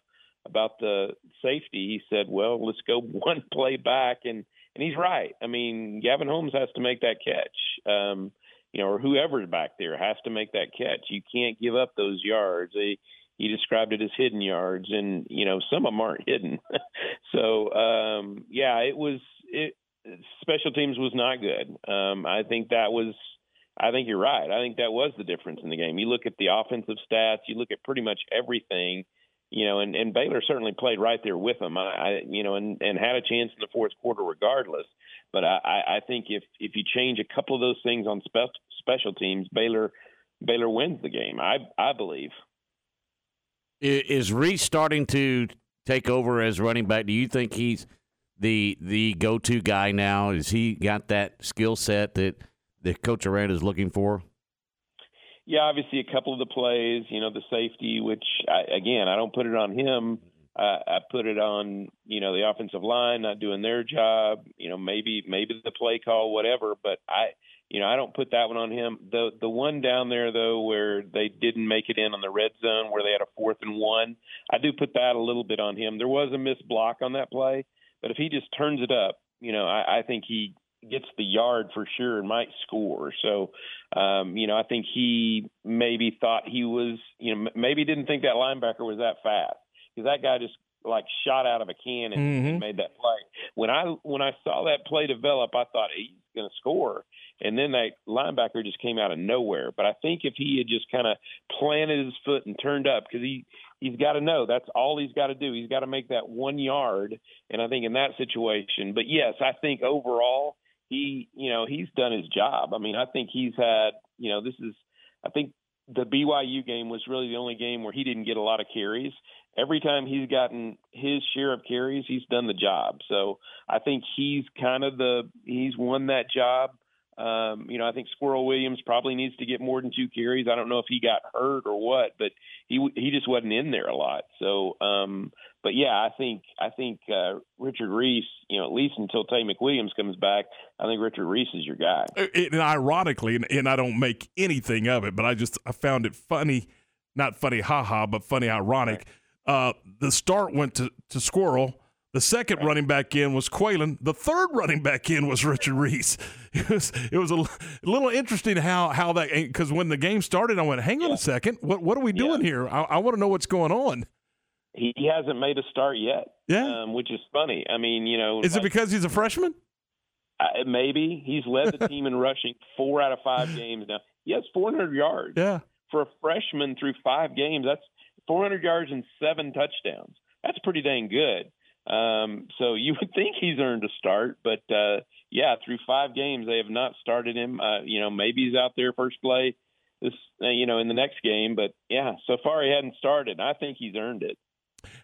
about the safety, he said, "Well, let's go one play back," and and he's right. I mean, Gavin Holmes has to make that catch. Um, you know, or whoever's back there has to make that catch. You can't give up those yards. He described it as hidden yards, and you know some of them aren't hidden. so um, yeah, it was it. Special teams was not good. Um, I think that was. I think you're right. I think that was the difference in the game. You look at the offensive stats. You look at pretty much everything. You know, and, and Baylor certainly played right there with them. I, I you know, and, and had a chance in the fourth quarter regardless. But I, I think if if you change a couple of those things on spe- special teams, Baylor Baylor wins the game. I I believe. Is Reese starting to take over as running back? Do you think he's the the go to guy now? Is he got that skill set that the Coach Aranda is looking for? Yeah, obviously a couple of the plays, you know, the safety, which I, again I don't put it on him. Uh, I put it on you know the offensive line not doing their job. You know, maybe maybe the play call, whatever. But I, you know, I don't put that one on him. The the one down there though, where they didn't make it in on the red zone, where they had a fourth and one, I do put that a little bit on him. There was a missed block on that play, but if he just turns it up, you know, I, I think he gets the yard for sure and might score. So, um, you know, I think he maybe thought he was, you know, maybe didn't think that linebacker was that fast because that guy just like shot out of a can and, and made that play. When I when I saw that play develop, I thought he's going to score, and then that linebacker just came out of nowhere. But I think if he had just kind of planted his foot and turned up, because he he's got to know that's all he's got to do. He's got to make that one yard, and I think in that situation. But yes, I think overall he you know he's done his job. I mean, I think he's had you know this is I think the BYU game was really the only game where he didn't get a lot of carries. Every time he's gotten his share of carries, he's done the job. So I think he's kind of the he's won that job. Um, you know, I think Squirrel Williams probably needs to get more than two carries. I don't know if he got hurt or what, but he he just wasn't in there a lot. So, um, but yeah, I think I think uh, Richard Reese, you know, at least until Taye McWilliams comes back, I think Richard Reese is your guy. and ironically, and, and I don't make anything of it, but I just I found it funny, not funny, haha, but funny, ironic. Uh, the start went to, to Squirrel. The second running back in was Qualan. The third running back in was Richard Reese. It was it was a, little interesting how how that because when the game started, I went, "Hang on a second, what what are we doing here? I, I want to know what's going on." He, he hasn't made a start yet. Yeah. um, which is funny. I mean, you know, Is it because he's a freshman? Uh, maybe he's led the team in rushing four out of five games now. He has 400 yards. Yeah. For a freshman through five games, that's 400 yards and seven touchdowns. That's pretty dang good. Um, so you would think he's earned a start, but uh, yeah, through five games they have not started him. Uh, you know, maybe he's out there first play this, uh, you know, in the next game, but yeah, so far he hadn't started. I think he's earned it.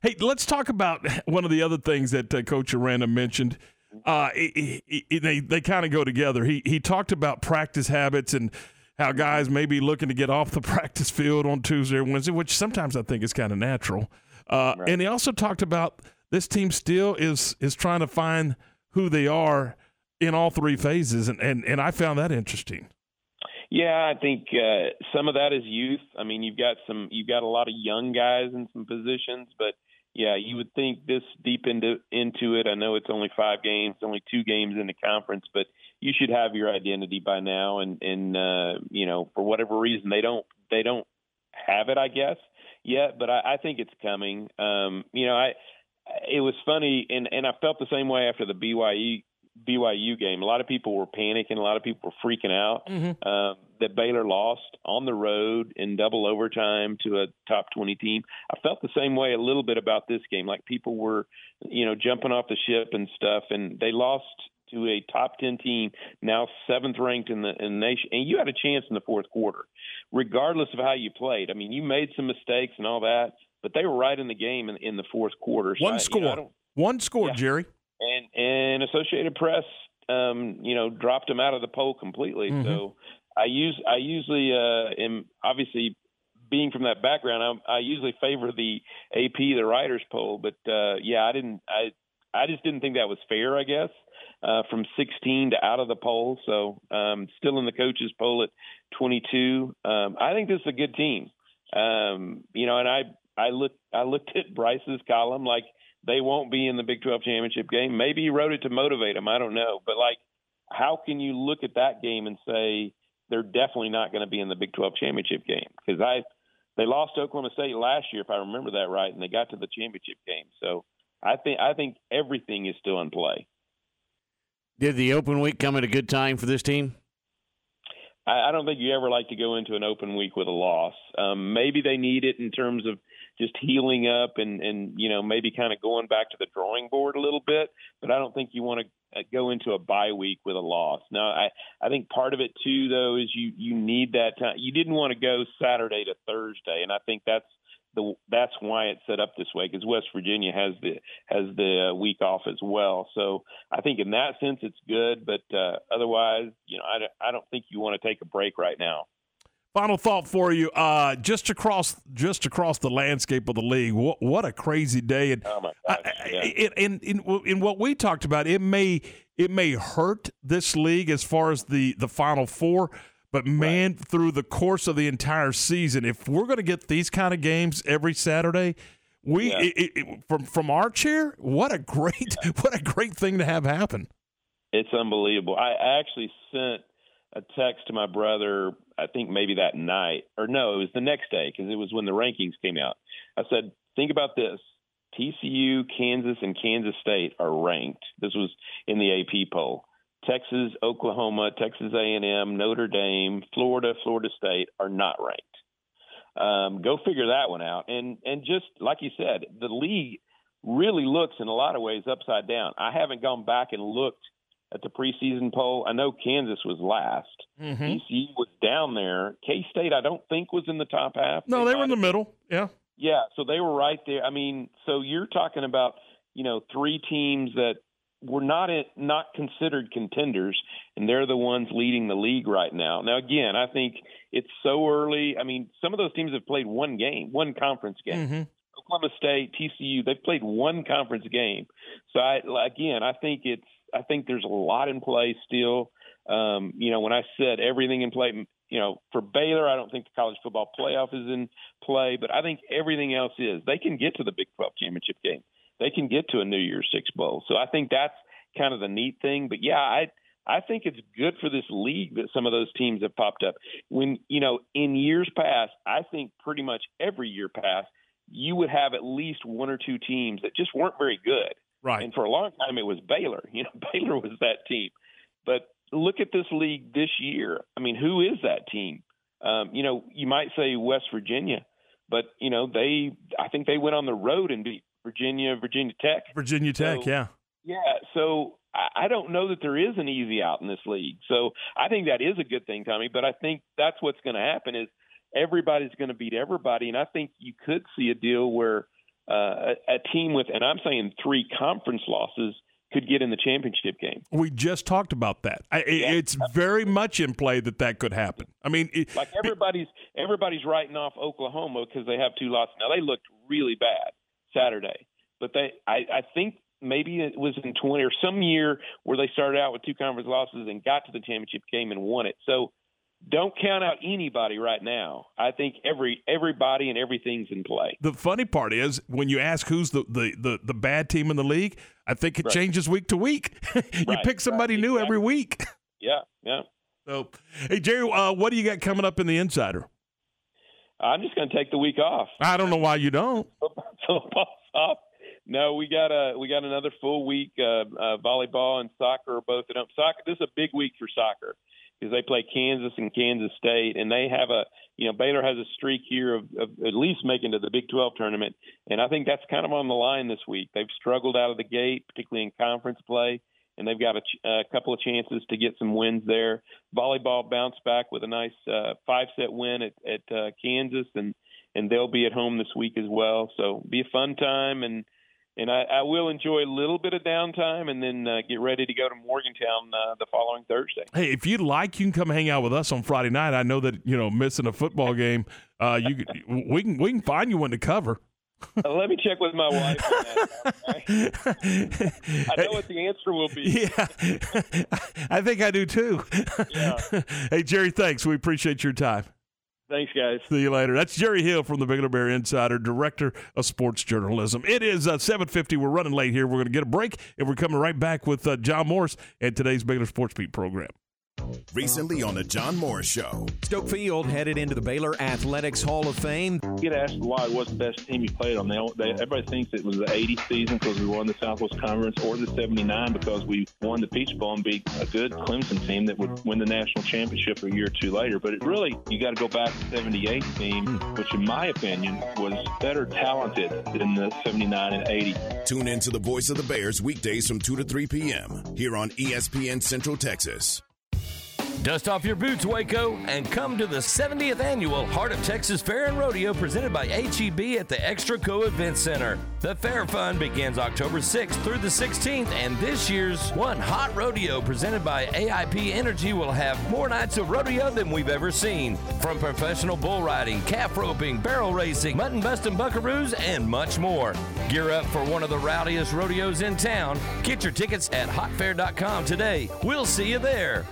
Hey, let's talk about one of the other things that uh, Coach Aranda mentioned. Uh, it- it- it- they they kind of go together. He he talked about practice habits and how guys may be looking to get off the practice field on Tuesday or Wednesday, which sometimes I think is kind of natural. Uh, And he also talked about this team still is is trying to find who they are in all three phases, and and, and I found that interesting. Yeah, I think uh, some of that is youth. I mean, you've got some, you've got a lot of young guys in some positions, but yeah, you would think this deep into into it. I know it's only five games, only two games in the conference, but you should have your identity by now. And and uh, you know, for whatever reason, they don't they don't have it, I guess, yet. But I, I think it's coming. Um, you know, I it was funny, and and I felt the same way after the BYU BYU game. A lot of people were panicking. A lot of people were freaking out Mm-hmm. um, that Baylor lost on the road in double overtime to a top 20 team. I felt the same way a little bit about this game. Like people were, you know, jumping off the ship and stuff, and they lost to a top 10 team, now seventh ranked in the, in the nation. And you had a chance in the fourth quarter, regardless of how you played. I mean, you made some mistakes and all that, but they were right in the game in, in the fourth quarter. So I- One you score. know, I don't- One score, Jerry. and and Associated Press, um, you know, dropped them out of the poll completely. Mhm. So I use I usually uh, am obviously being from that background, I, I usually favor the AP, the writers poll. But uh, yeah, I didn't I I just didn't think that was fair. I guess uh, from 16 to out of the poll, so um, still in the coaches poll at 22. Um, I think this is a good team. Um, you know, and I I looked I looked at Bryce's column like they won't be in the Big 12 championship game. Maybe he wrote it to motivate them. I don't know, but like, how can you look at that game and say they're definitely not going to be in the Big 12 championship game? Because I they lost to Oklahoma State last year, if I remember that right, and they got to the championship game. So I think I think everything is still in play. Did the open week come at a good time for this team? I, I don't think you ever like to go into an open week with a loss. Um, maybe they need it in terms of just healing up and and you know maybe kind of going back to the drawing board a little bit. But I don't think you want to go into a bye week with a loss. Now I I think part of it too though is you you need that time. You didn't want to go Saturday to Thursday, and I think that's the that's why it's set up this way because West Virginia has the has the uh, week off as well. So I think in that sense it's good, but uh, otherwise, you know, I I don't think you want to take a break right now. Final thought for you, uh, just across just across the landscape of the league. What what a crazy day! And oh my gosh, yeah. in, in in in what we talked about, it may it may hurt this league as far as the the Final Four. But man, right. through the course of the entire season, if we're going to get these kind of games every Saturday, we Yeah. it, it, from from our chair, what a great what a great thing to have happen. It's unbelievable. I actually sent a text to my brother. I think maybe that night, or no, it was the next day because it was when the rankings came out. I said, "Think about this: TCU, Kansas, and Kansas State are ranked. This was in the AP poll. Texas, Oklahoma, Texas A&M, Notre Dame, Florida, Florida State are not ranked. Um, go figure that one out. And and just like you said, the league really looks in a lot of ways upside down. I haven't gone back and looked at the preseason poll. I know Kansas was last. Mm-hmm. TCU was down there. K State, I don't think was in the top half. No, they were in the middle. Yeah. Yeah, so they were right there. I mean, so you're talking about you know three teams that were not in, not considered contenders, and they're the ones leading the league right now. Now, again, I think it's so early. I mean, some of those teams have played one game, one conference game. Mm-hmm. Oklahoma State, TCU, they've played one conference game. So I again, I think it's I think there's a lot in play still. Um, you know, when I said everything in play, you know, for Baylor, I don't think the college football playoff is in play, but I think everything else is. They can get to the Big 12 championship game. They can get to a New Year's Six bowl. So I think that's kind of the neat thing. But yeah, I I think it's good for this league that some of those teams have popped up. When you know, in years past, I think pretty much every year past, you would have at least one or two teams that just weren't very good. Right. And for a long time, it was Baylor. You know, Baylor was that team. But look at this league this year. I mean, who is that team? Um, you know, you might say West Virginia, but you know they. I think they went on the road and beat Virginia, Virginia Tech. Virginia Tech, So- yeah. Yeah, so I I don't know that there is an easy out in this league. So I think that is a good thing, Tommy. But I think that's what's going to happen is everybody's going to beat everybody, and I think you could see a deal where uh, a, a team with, and I'm saying three conference losses, could get in the championship game. We just talked about that. I, it- It's very much in play that that could happen. I mean, it, Like everybody's everybody's writing off Oklahoma because they have two losses. Now they looked really bad Saturday, but they I, I think maybe it was in twenty or some year where they started out with two conference losses and got to the championship game and won it. So don't count out anybody right now. I think every everybody and everything's in play. the funny part is when you ask who's the, the, the, the bad team in the league, I think it Right. changes week to week. you Right, pick somebody new every week. Yeah, yeah. So, hey, Jerry, uh, what do you got coming up in the Insider? I'm just going to take the week off. I don't know why you don't. no, we got a we got another full week. Uh, uh, volleyball and soccer are both at home. Soccer. This is a big week for soccer because they play Kansas and Kansas State, and they have a you know Baylor has a streak here of, of at least making to the Big 12 tournament, and I think that's kind of on the line this week. They've struggled out of the gate, particularly in conference play, and they've got a, ch- a couple of chances to get some wins there. Volleyball bounced back with a nice uh, five set win at, at uh, Kansas, and and they'll be at home this week as well. So be a fun time and and I, I will enjoy a little bit of downtime and then uh, get ready to go to Morgantown uh, the following Thursday. Hey, if you'd like, you can come hang out with us on Friday night. I know that you know missing a football game, uh, you we can we can find you one to cover. Uh, let me check with my wife. I know what the answer will be. Yeah, I think I do too. Yeah. hey, Jerry, thanks. We appreciate your time. Thanks, guys. See you later. That's Jerry Hill from the Baylor Bear Insider, Director of Sports Journalism. It is uh, 7.50. We're running late here. We're going to get a break, and we're coming right back with uh, John Morris and today's Baylor Sports Beat program. Recently on the John Morris Show. Stoke Field headed into the Baylor Athletics Hall of Fame. get asked why what's the best team you played on. They, they everybody thinks it was the '80 season because we won the Southwest Conference, or the '79 because we won the Peach Bowl and beat a good Clemson team that would win the national championship a year or two later. But it really you got to go back to the '78 team, hmm. which in my opinion was better talented than the '79 and '80. Tune in to the voice of the Bears weekdays from 2 to 3 p.m. here on ESPN Central Texas. Dust off your boots, Waco, and come to the 70th annual Heart of Texas Fair and Rodeo presented by HEB at the Extraco Event Center. The fair fun begins October 6th through the 16th, and this year's One Hot Rodeo presented by AIP Energy will have more nights of rodeo than we've ever seen. From professional bull riding, calf roping, barrel racing, mutton busting buckaroos, and much more. Gear up for one of the rowdiest rodeos in town. Get your tickets at hotfair.com today. We'll see you there.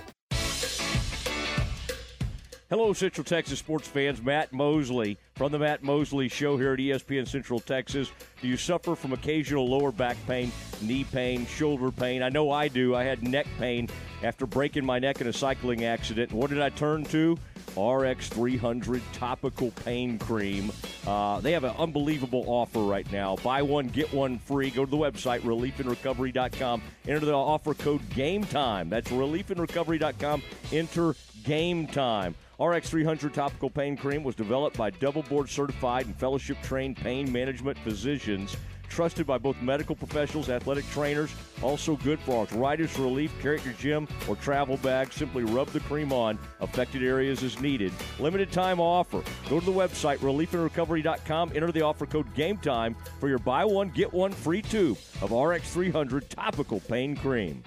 Hello, Central Texas sports fans. Matt Mosley from the Matt Mosley Show here at ESPN Central Texas. Do you suffer from occasional lower back pain, knee pain, shoulder pain? I know I do. I had neck pain after breaking my neck in a cycling accident. What did I turn to? RX 300 topical pain cream. Uh, they have an unbelievable offer right now. Buy one, get one free. Go to the website, reliefandrecovery.com. Enter the offer code GAME TIME. That's reliefandrecovery.com. Enter GAME TIME. RX 300 topical pain cream was developed by double board certified and fellowship trained pain management physicians. Trusted by both medical professionals, athletic trainers, also good for arthritis relief. Carry your gym or travel bag. Simply rub the cream on affected areas as needed. Limited time offer. Go to the website reliefandrecovery.com. Enter the offer code GameTime for your buy one get one free tube of RX 300 topical pain cream.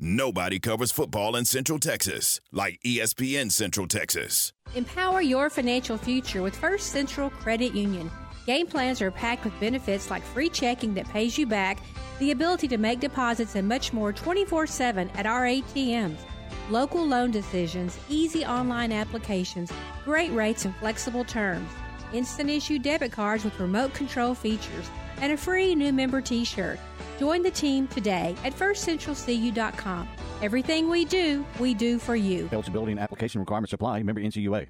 Nobody covers football in Central Texas like ESPN Central Texas. Empower your financial future with First Central Credit Union. Game plans are packed with benefits like free checking that pays you back, the ability to make deposits, and much more 24 7 at our ATMs. Local loan decisions, easy online applications, great rates and flexible terms, instant issue debit cards with remote control features, and a free new member t shirt. Join the team today at firstcentralcu.com. Everything we do, we do for you. Eligibility and application requirements apply. Member NCUA.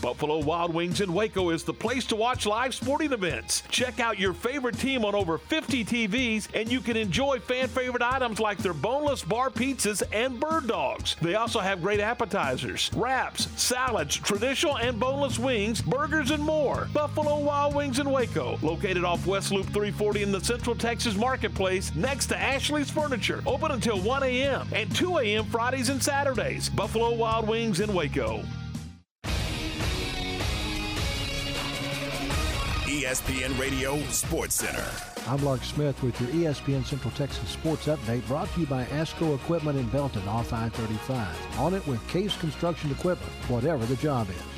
Buffalo Wild Wings in Waco is the place to watch live sporting events. Check out your favorite team on over 50 TVs, and you can enjoy fan favorite items like their boneless bar pizzas and bird dogs. They also have great appetizers, wraps, salads, traditional and boneless wings, burgers, and more. Buffalo Wild Wings in Waco, located off West Loop 340 in the Central Texas Marketplace next to Ashley's Furniture. Open until 1 a.m. and 2 a.m. Fridays and Saturdays. Buffalo Wild Wings in Waco. ESPN Radio Sports Center. I'm Lark Smith with your ESPN Central Texas Sports Update brought to you by ASCO Equipment in Belton off I-35. On it with Case Construction Equipment, whatever the job is.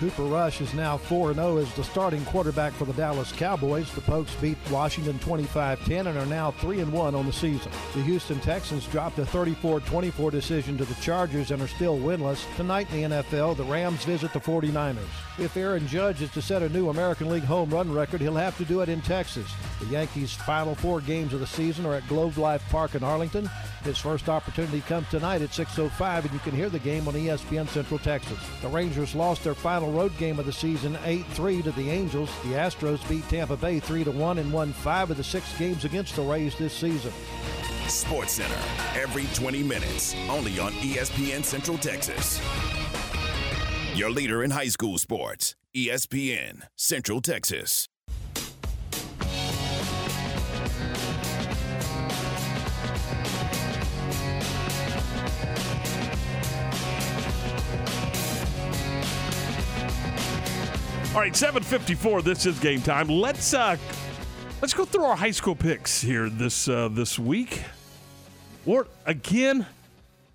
Cooper Rush is now 4-0 as the starting quarterback for the Dallas Cowboys. The Pokes beat Washington 25-10 and are now 3-1 on the season. The Houston Texans dropped a 34-24 decision to the Chargers and are still winless. Tonight in the NFL, the Rams visit the 49ers. If Aaron Judge is to set a new American League home run record, he'll have to do it in Texas. The Yankees' final four games of the season are at Globe Life Park in Arlington. His first opportunity comes tonight at 6.05, and you can hear the game on ESPN Central Texas. The Rangers lost their final road game of the season 8-3 to the Angels. The Astros beat Tampa Bay 3-1 and won 5 of the 6 games against the Rays this season. Sports Center every 20 minutes, only on ESPN Central Texas. Your leader in high school sports, ESPN Central Texas. All right, 754. This is game time. Let's uh let's go through our high school picks here this uh this week. Or again,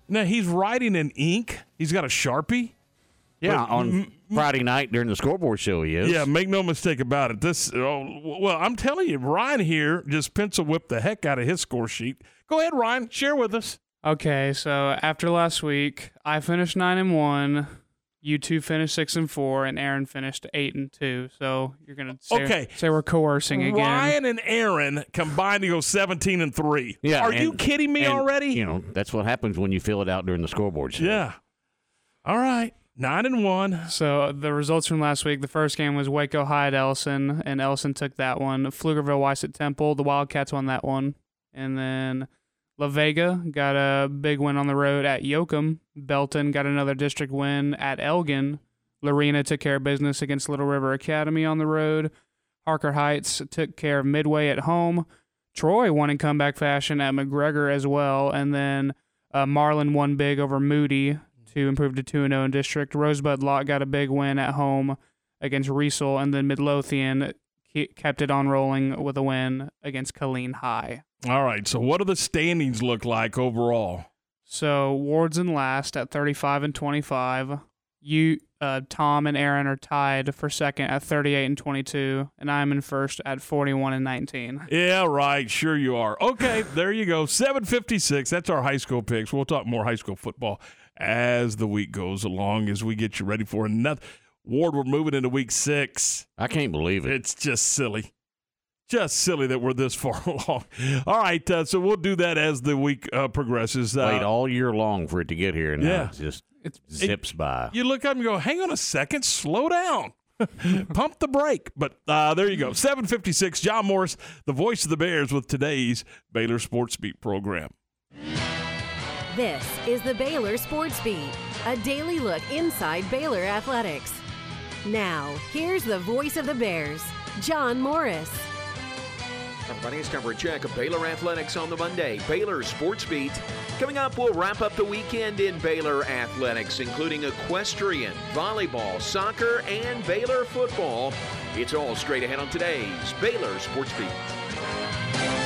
now he's writing in ink. He's got a Sharpie. Yeah, But- on Friday night during the scoreboard show, he is. Yeah, make no mistake about it. This, oh, well, I'm telling you, Ryan here just pencil whipped the heck out of his score sheet. Go ahead, Ryan, share with us. Okay, so after last week, I finished nine and one. You two finished six and four, and Aaron finished eight and two. So you're gonna say, Okay. say we're coercing again. Ryan and Aaron combined to go 17 and three. Yeah, are and- you kidding me and, already? You know, that's what happens when you fill it out during the scoreboard show. Yeah. All right, nine and one. So uh, the results from last week: the first game was Waco High at Ellison, and Ellison took that one. Pflugerville Weiss at Temple, the Wildcats won that one, and then La Vega got a big win on the road at Yoakum. Belton got another district win at Elgin. Lorena took care of business against Little River Academy on the road. Harker Heights took care of Midway at home. Troy won in comeback fashion at McGregor as well, and then uh, Marlin won big over Moody to improve to 2 0 in district. Rosebud Lott got a big win at home against Riesel, and then Midlothian kept it on rolling with a win against Killeen High. All right, so what do the standings look like overall? So Ward's in last at 35 and 25. You, uh, Tom and Aaron are tied for second at 38 and 22, and I'm in first at 41 and 19. Yeah, right. Sure you are. Okay, there you go. 756. That's our high school picks. We'll talk more high school football as the week goes along, as we get you ready for another. Ward, we're moving into week six. I can't believe it. It's just silly. Just silly that we're this far along. All right, uh, so we'll do that as the week uh, progresses. Uh, Wait all year long for it to get here, and Yeah. now it just zips by. You look up and go, hang on a second, slow down. Pump the brake. But uh, there you go. 756, John Morris, the voice of the Bears with today's Baylor Sports Beat program. This is the Baylor Sports Beat, a daily look inside Baylor athletics. Now, here's the voice of the Bears, John Morris. Time for a check of Baylor Athletics on the Monday. Baylor Sports Beat. Coming up, we'll wrap up the weekend in Baylor Athletics, including equestrian, volleyball, soccer, and Baylor football. It's all straight ahead on today's Baylor Sports Beat.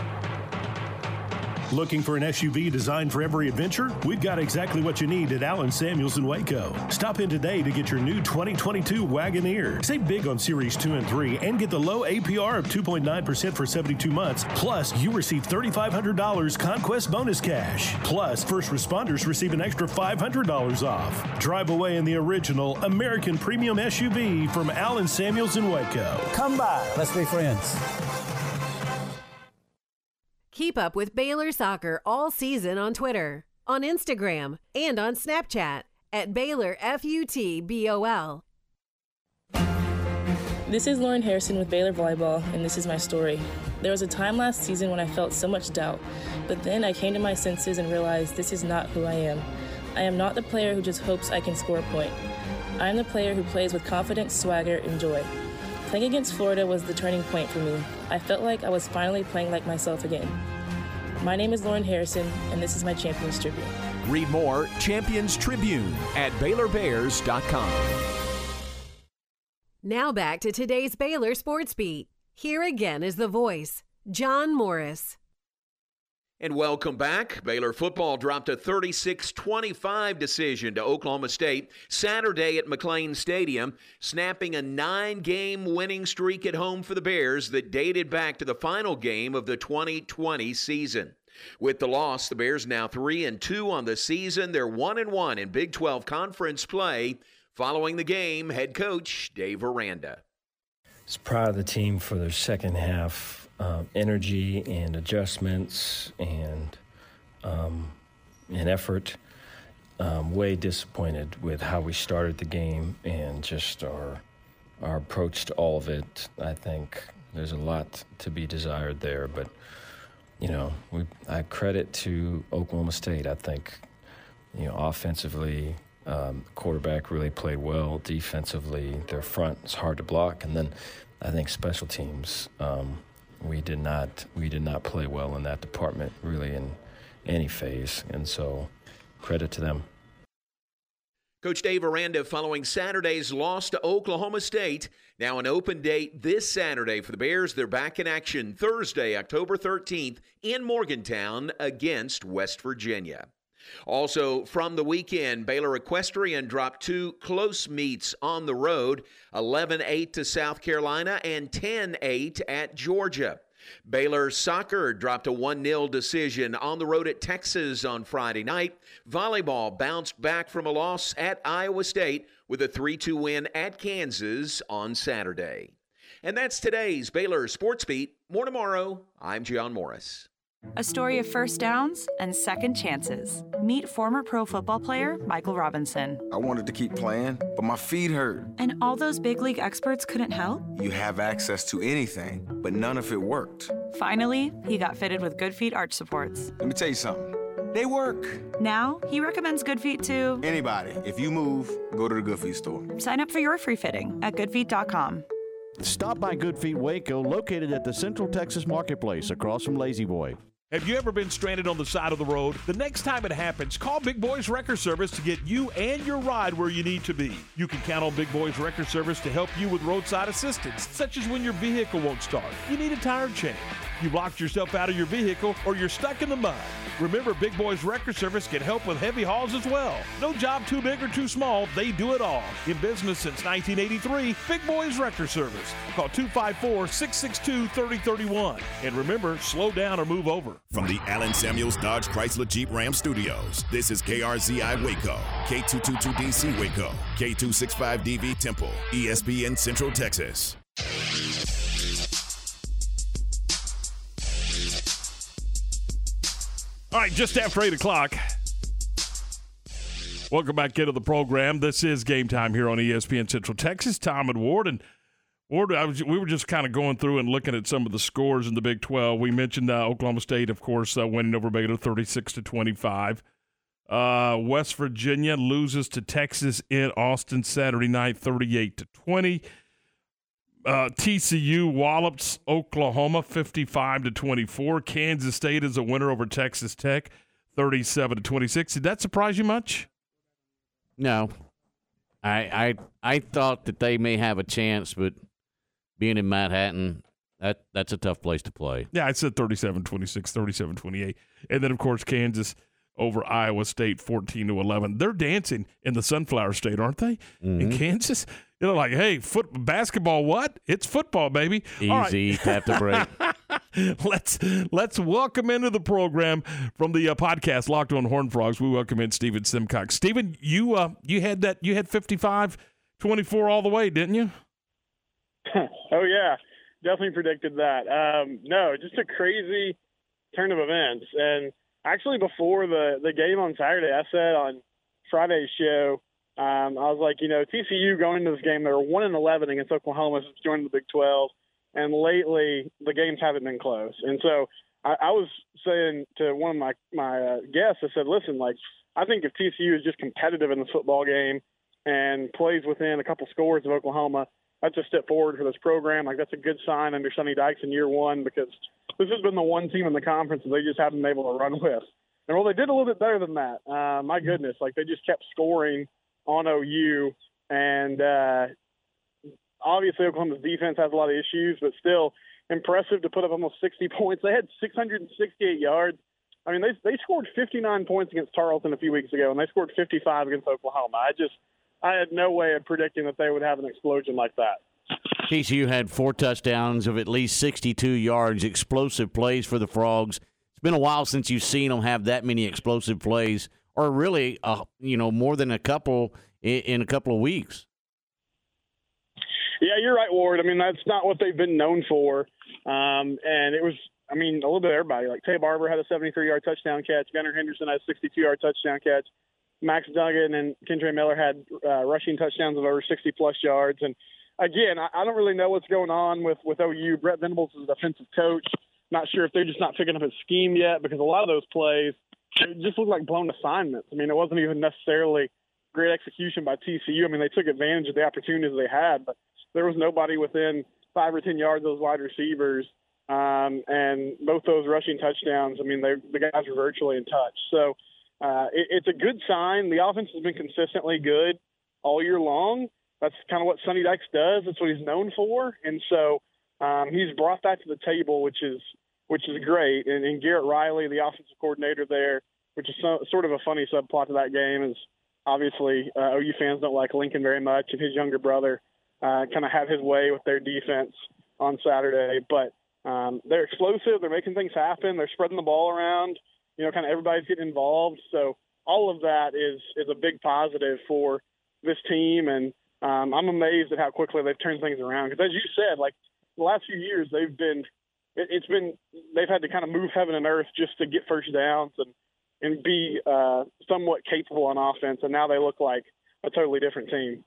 Looking for an SUV designed for every adventure? We've got exactly what you need at Allen Samuels in Waco. Stop in today to get your new 2022 Wagoneer. Save big on Series 2 and 3 and get the low APR of 2.9% for 72 months. Plus, you receive $3,500 Conquest bonus cash. Plus, first responders receive an extra $500 off. Drive away in the original American Premium SUV from Allen Samuels in Waco. Come by. Let's be friends. Keep up with Baylor soccer all season on Twitter, on Instagram, and on Snapchat at Baylor FUTBOL. This is Lauren Harrison with Baylor Volleyball, and this is my story. There was a time last season when I felt so much doubt, but then I came to my senses and realized this is not who I am. I am not the player who just hopes I can score a point. I am the player who plays with confidence, swagger, and joy. Playing against Florida was the turning point for me. I felt like I was finally playing like myself again. My name is Lauren Harrison, and this is my Champions Tribute. Read more Champions Tribune at BaylorBears.com. Now back to today's Baylor Sports Beat. Here again is the voice, John Morris. And welcome back. Baylor football dropped a 36 25 decision to Oklahoma State Saturday at McLane Stadium, snapping a nine game winning streak at home for the Bears that dated back to the final game of the 2020 season. With the loss, the Bears now 3 and 2 on the season. They're 1 and 1 in Big 12 conference play. Following the game, head coach Dave Aranda. It's proud of the team for their second half um, energy and adjustments and um, and effort. Um, way disappointed with how we started the game and just our our approach to all of it. I think there's a lot to be desired there, but you know, we I credit to Oklahoma State. I think you know offensively. Um, quarterback really played well. Defensively, their front is hard to block, and then I think special teams um, we did not we did not play well in that department really in any phase, and so credit to them. Coach Dave Aranda following Saturday's loss to Oklahoma State. Now an open date this Saturday for the Bears. They're back in action Thursday, October 13th in Morgantown against West Virginia. Also, from the weekend, Baylor Equestrian dropped two close meets on the road 11 8 to South Carolina and 10 8 at Georgia. Baylor soccer dropped a 1 0 decision on the road at Texas on Friday night. Volleyball bounced back from a loss at Iowa State with a 3 2 win at Kansas on Saturday. And that's today's Baylor Sports Beat. More tomorrow. I'm John Morris. A story of first downs and second chances. Meet former pro football player Michael Robinson. I wanted to keep playing, but my feet hurt. And all those big league experts couldn't help? You have access to anything, but none of it worked. Finally, he got fitted with Good Feet arch supports. Let me tell you something. They work. Now, he recommends Good Feet to anybody. If you move, go to the Good Feet store. Sign up for your free fitting at goodfeet.com. Stop by Good Feet Waco, located at the Central Texas Marketplace across from La-Z-Boy. Have you ever been stranded on the side of the road? The next time it happens, call Big Boys Wrecker Service to get you and your ride where you need to be. You can count on Big Boys Wrecker Service to help you with roadside assistance, such as when your vehicle won't start, you need a tire change, you locked yourself out of your vehicle, or you're stuck in the mud. Remember, Big Boys Wrecker Service can help with heavy hauls as well. No job too big or too small, they do it all. In business since 1983, Big Boys Wrecker Service. Call 254 662 3031. And remember, slow down or move over. From the Allen Samuels Dodge Chrysler Jeep Ram Studios, this is KRZI Waco, K222DC Waco, K265DV Temple, ESPN Central Texas. All right, just after 8 o'clock. Welcome back into the program. This is game time here on ESPN Central Texas. Tom and Ward. And Ward, was, we were just kind of going through and looking at some of the scores in the Big 12. We mentioned uh, Oklahoma State, of course, uh, winning over Baylor 36 to 25. Uh, West Virginia loses to Texas in Austin Saturday night 38 to 20. Uh, TCU wallops Oklahoma 55 to 24. Kansas State is a winner over Texas Tech 37 to 26. Did that surprise you much? No. I I I thought that they may have a chance, but being in Manhattan, that that's a tough place to play. Yeah, I said 37 26, 37 28. And then, of course, Kansas over Iowa State 14 to 11. They're dancing in the Sunflower State, aren't they? Mm-hmm. In Kansas? You know, like, hey, foot basketball, what? It's football, baby. Easy, tap the break. let's let's welcome into the program from the uh, podcast Locked on Horn Frogs. We welcome in Stephen Simcox. Stephen, you uh, you had that you had 55 24 all the way, didn't you? oh yeah, definitely predicted that. Um, no, just a crazy turn of events. And actually, before the the game on Saturday, I said on Friday's show, um, I was like, you know, TCU going into this game, they were one and eleven against Oklahoma since joining the Big Twelve, and lately the games haven't been close. And so I, I was saying to one of my my uh, guests, I said, listen, like I think if TCU is just competitive in the football game and plays within a couple scores of Oklahoma, that's a step forward for this program. Like that's a good sign under Sonny Dykes in year one because this has been the one team in the conference that they just haven't been able to run with. And well, they did a little bit better than that. Uh, my goodness, like they just kept scoring on OU, and uh, obviously Oklahoma's defense has a lot of issues, but still impressive to put up almost 60 points. They had 668 yards I mean, they they scored 59 points against Tarleton a few weeks ago, and they scored 55 against Oklahoma. I just I had no way of predicting that they would have an explosion like that. TCU had four touchdowns of at least 62 yards, explosive plays for the Frogs. It's been a while since you've seen them have that many explosive plays, or really, uh, you know, more than a couple in, in a couple of weeks. Yeah, you're right, Ward. I mean, that's not what they've been known for. Um, and it was, I mean, a little bit of everybody. Like Taye Barber had a 73 yard touchdown catch. Gunnar Henderson had a 62 yard touchdown catch. Max Duggan and Kendre Miller had uh, rushing touchdowns of over 60 plus yards. And again, I, I don't really know what's going on with, with OU. Brent Venables is a defensive coach. Not sure if they're just not picking up his scheme yet because a lot of those plays just looked like blown assignments. I mean, it wasn't even necessarily great execution by TCU. I mean, they took advantage of the opportunities they had, but there was nobody within five or ten yards of those wide receivers. Um, and both those rushing touchdowns, I mean, the guys were virtually in touch. So uh, it, it's a good sign. The offense has been consistently good all year long. That's kind of what Sonny Dykes does. That's what he's known for. And so um, he's brought that to the table, which is which is great. And, and Garrett Riley, the offensive coordinator there, which is so, sort of a funny subplot to that game, is obviously uh, OU fans don't like Lincoln very much, and his younger brother uh, kind of had his way with their defense on Saturday. But um, they're explosive. They're making things happen. They're spreading the ball around. You know, kind of everybody's getting involved. So all of that is is a big positive for this team, and um, I'm amazed at how quickly they've turned things around. Because as you said, like the last few years, they've been it, it's been they've had to kind of move heaven and earth just to get first downs and and be uh, somewhat capable on offense, and now they look like a totally different team.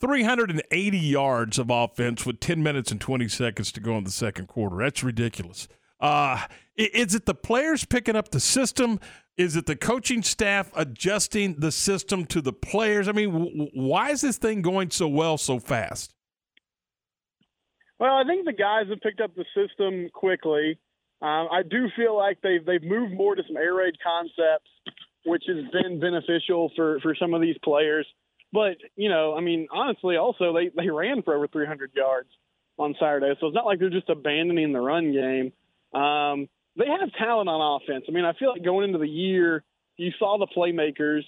380 yards of offense with 10 minutes and 20 seconds to go in the second quarter. That's ridiculous. Uh, is it the players picking up the system? Is it the coaching staff adjusting the system to the players? I mean, why is this thing going so well so fast? Well, I think the guys have picked up the system quickly. Um, I do feel like they've they've moved more to some air raid concepts, which has been beneficial for for some of these players. But you know, I mean, honestly, also they they ran for over 300 yards on Saturday, so it's not like they're just abandoning the run game. Um, they have talent on offense. I mean, I feel like going into the year, you saw the playmakers,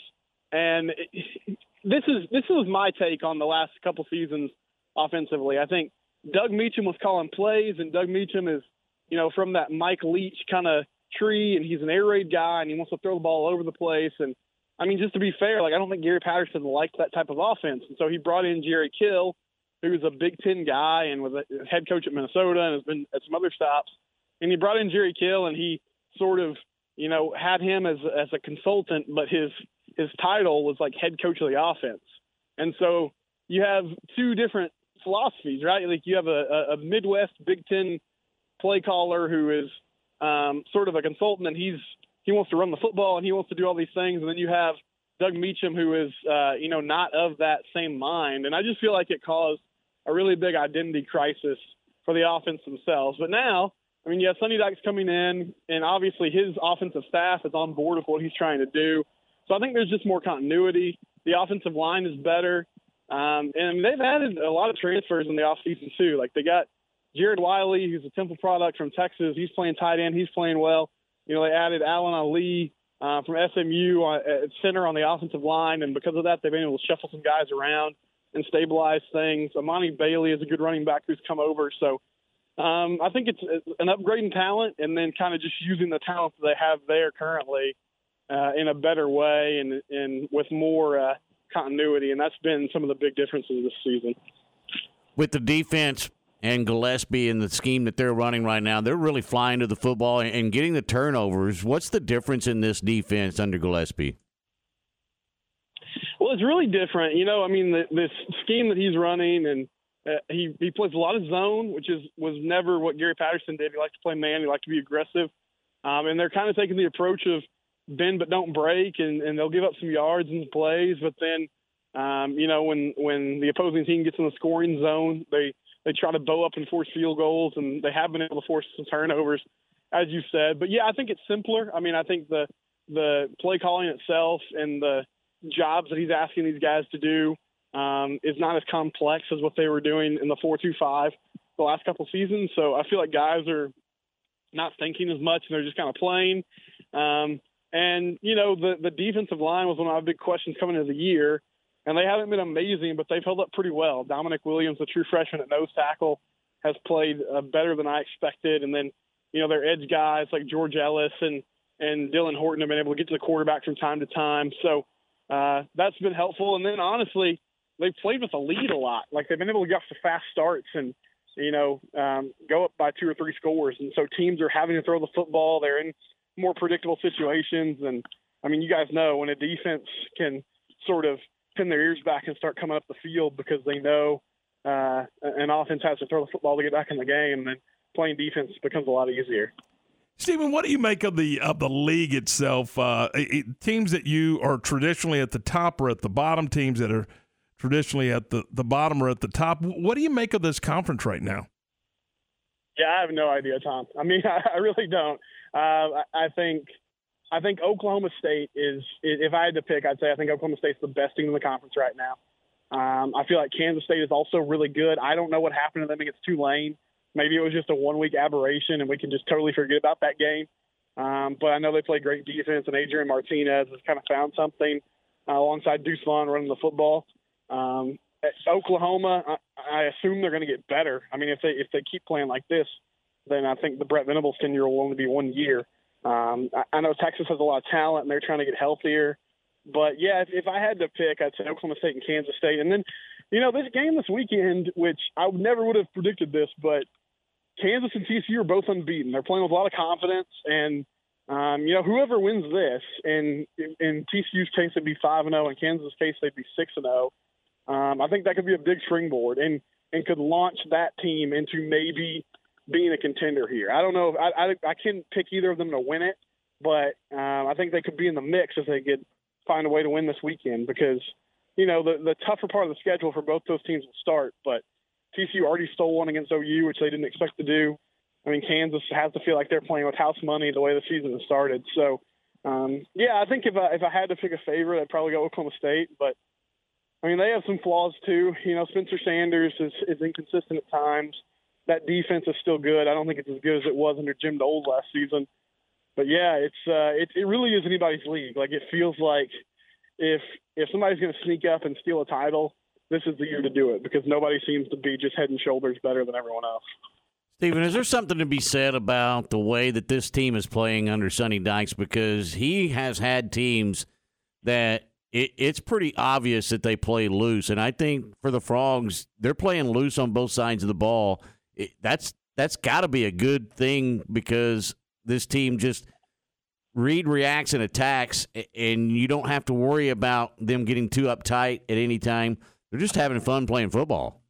and it, this is this was my take on the last couple seasons offensively. I think Doug Meacham was calling plays, and Doug Meacham is, you know, from that Mike Leach kind of tree, and he's an air raid guy, and he wants to throw the ball all over the place, and I mean, just to be fair, like I don't think Gary Patterson liked that type of offense, and so he brought in Jerry Kill, who was a Big Ten guy and was a head coach at Minnesota and has been at some other stops. And he brought in Jerry Kill, and he sort of, you know, had him as as a consultant, but his his title was like head coach of the offense. And so you have two different philosophies, right? Like you have a, a Midwest Big Ten play caller who is um, sort of a consultant, and he's he wants to run the football and he wants to do all these things. And then you have Doug Meacham, who is, uh, you know, not of that same mind. And I just feel like it caused a really big identity crisis for the offense themselves. But now, I mean, you have Sonny Dykes coming in, and obviously his offensive staff is on board with what he's trying to do. So I think there's just more continuity. The offensive line is better. Um, and they've added a lot of transfers in the offseason, too. Like they got Jared Wiley, who's a Temple product from Texas. He's playing tight end. He's playing well. You know, they added Alan Ali uh, from SMU uh, at center on the offensive line, and because of that, they've been able to shuffle some guys around and stabilize things. Emani Bailey is a good running back who's come over, so um, I think it's an upgrade in talent, and then kind of just using the talent that they have there currently uh, in a better way and and with more uh, continuity, and that's been some of the big differences this season. With the defense and Gillespie and the scheme that they're running right now, they're really flying to the football and getting the turnovers. What's the difference in this defense under Gillespie? Well, it's really different. You know, I mean, the, this scheme that he's running, and uh, he he plays a lot of zone, which is was never what Gary Patterson did. He liked to play man. He liked to be aggressive, um, and they're kind of taking the approach of bend but don't break, and, and they'll give up some yards and plays, but then. Um, you know, when when the opposing team gets in the scoring zone, they they try to bow up and force field goals, and they have been able to force some turnovers, as you said. But yeah, I think it's simpler. I mean, I think the the play calling itself and the jobs that he's asking these guys to do um, is not as complex as what they were doing in the four two five the last couple seasons. So I feel like guys are not thinking as much and they're just kind of playing. Um, and you know the the defensive line was one of my big questions coming into the year, and they haven't been amazing, but they've held up pretty well. Damonic Williams, the true freshman at nose tackle, has played uh, better than I expected, and then you know their edge guys like George Ellis and and Dylan Horton have been able to get to the quarterback from time to time. So uh, that's been helpful. And then honestly, they've played with a lead a lot. Like they've been able to get off the fast starts and you know um, go up by two or three scores. And so teams are having to throw the football. They're in more predictable situations. And I mean, you guys know when a defense can sort of pin their ears back and start coming up the field because they know uh, an offense has to throw the football to get back in the game, then playing defense becomes a lot easier. Stephen, what do you make of the of the league itself? Uh, it, teams that you are traditionally at the top or at the bottom, teams that are traditionally at the, the bottom or at the top. What do you make of this conference right now? Yeah, I have no idea, Tom. I mean, I, really don't. Uh, I think I think Oklahoma State is. If I had to pick, I'd say I think Oklahoma State's the best team in the conference right now. Um, I feel like Kansas State is also really good. I don't know what happened to them against Tulane. Maybe it was just a one week aberration and we can just totally forget about that game. Um, but I know they play great defense, and Adrian Martinez has kind of found something uh, alongside Deuce Vaughn running the football. Um, Oklahoma, I, I assume they're going to get better. I mean, if they if they keep playing like this, then I think the Brent Venables tenure will only be one year. Um, I, I know Texas has a lot of talent, and they're trying to get healthier. But yeah, if, if I had to pick, I'd say Oklahoma State and Kansas State. And then, you know, this game this weekend, which I never would have predicted this, but Kansas and TCU are both unbeaten. They're playing with a lot of confidence, and um, you know, whoever wins this, and in TCU's case, it'd be five and zero. Oh, in Kansas' case, they'd be six and zero. Oh. Um, I think that could be a big springboard, and and could launch that team into maybe being a contender here. I don't know. If, I, I I can't pick either of them to win it, but um, I think they could be in the mix if they could find a way to win this weekend because you know the the tougher part of the schedule for both those teams will start, but TCU already stole one against OU, which they didn't expect to do. I mean, Kansas has to feel like they're playing with house money the way the season has started. So, um, yeah, I think if I, if I had to pick a favorite, I'd probably go Oklahoma State. But I mean, they have some flaws too. You know, Spencer Sanders is, is inconsistent at times. That defense is still good. I don't think it's as good as it was under Jim Knowles last season. But yeah, it's uh, it, it really is anybody's league. Like it feels like if if somebody's going to sneak up and steal a title, this is the year to do it because nobody seems to be just head and shoulders better than everyone else. Stephen, is there something to be said about the way that this team is playing under Sonny Dykes? Because he has had teams that it, it's pretty obvious that they play loose, and I think for the Frogs, they're playing loose on both sides of the ball. It, that's that's got to be a good thing because this team just read, reacts, and attacks, and you don't have to worry about them getting too uptight at any time. They're just having fun playing football.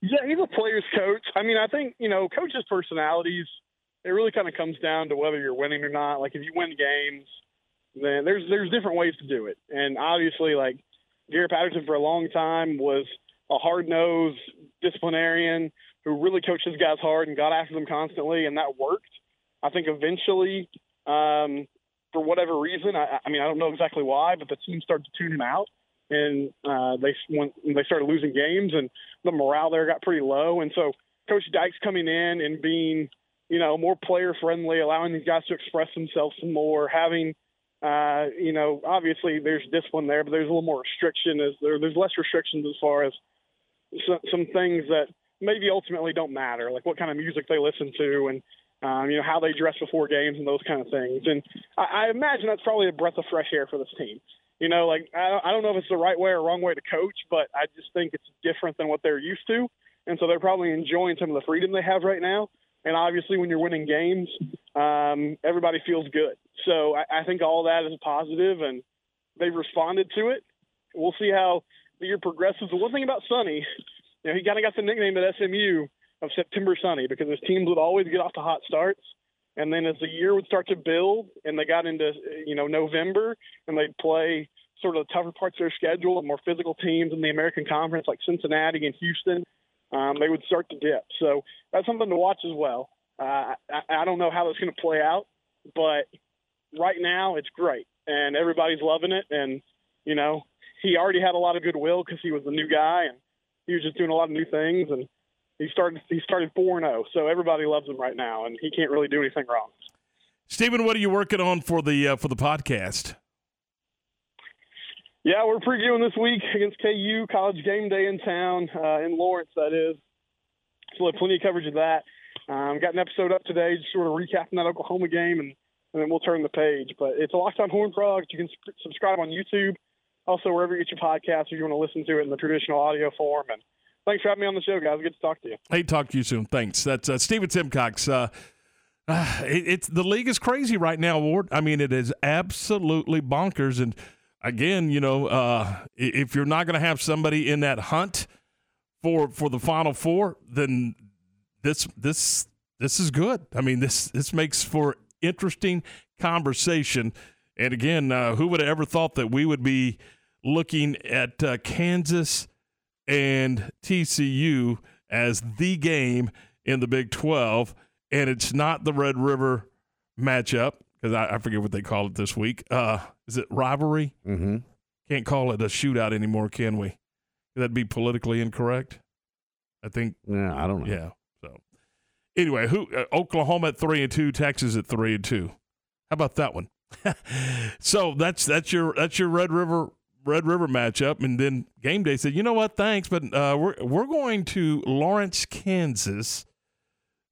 Yeah, he's a player's coach. I mean, I think you know, coaches' personalities. It really kind of comes down to whether you're winning or not. Like if you win games, then there's there's different ways to do it. And obviously, like Gary Patterson for a long time was a hard nosed disciplinarian who really coached his guys hard and got after them constantly, and that worked. I think eventually, um, for whatever reason, I, I mean, I don't know exactly why, but the team started to tune him out and uh, they they started losing games, and the morale there got pretty low. And so Coach Dykes coming in and being, you know, more player friendly, allowing these guys to express themselves some more, having, uh, you know, obviously there's discipline there, but there's a little more restriction. As there, there's less restrictions as far as some, some things that maybe ultimately don't matter, like what kind of music they listen to and. Um, you know how they dress before games and those kind of things, and I, I imagine that's probably a breath of fresh air for this team you know, like I, I don't know if it's the right way or wrong way to coach, but I just think it's different than what they're used to, and so they're probably enjoying some of the freedom they have right now. And obviously, when you're winning games, um, everybody feels good. So I, I think all that is positive, and they've responded to it. We'll see how the year progresses. The one thing about Sonny, you know, he kind of got the nickname at SMU of September Sonny because his teams would always get off to hot starts. And then as the year would start to build and they got into, you know, November and they'd play sort of the tougher parts of their schedule, the more physical teams in the American Conference like Cincinnati and Houston, um, they would start to dip. So that's something to watch as well. Uh, I, I don't know how that's going to play out, but right now it's great and everybody's loving it. And, you know, he already had a lot of goodwill because he was a new guy and he was just doing a lot of new things. And he started he started four and zero, oh, so everybody loves him right now, and he can't really do anything wrong. Stephen, what are you working on for the uh, for the podcast? Yeah, we're previewing this week against KU College Game Day in town uh, in Lawrence. That is, so we'll have plenty of coverage of that. Um, got an episode up today, just sort of recapping that Oklahoma game, and, and then we'll turn the page. But it's a Locked On Horn Frogs. You can sp- subscribe on YouTube, also wherever you get your podcasts, if you want to listen to it in the traditional audio form. And thanks for having me on the show, guys. Good to talk to you. Hey, talk to you soon. Thanks. That's uh, Stephen Simcox. Uh, uh, it, it's the league is crazy right now, Ward. I mean, it is absolutely bonkers. And again, you know, uh, if you're not going to have somebody in that hunt for for the Final Four, then this this this is good. I mean, this this makes for interesting conversation. And again, uh, who would have ever thought that we would be looking at uh, Kansas and TCU as the game in the Big 12? And it's not the Red River matchup because I, I, forget what they call it this week. Uh, is it rivalry? Mm-hmm. Can't call it a shootout anymore, can we? That'd be politically incorrect. I think. Yeah, I don't know. Yeah. So anyway, who uh, Oklahoma at three and two, Texas at three and two. How about that one? So that's that's your that's your Red River Red River matchup, and then game day said, you know what, thanks, but uh, we're we're going to Lawrence, Kansas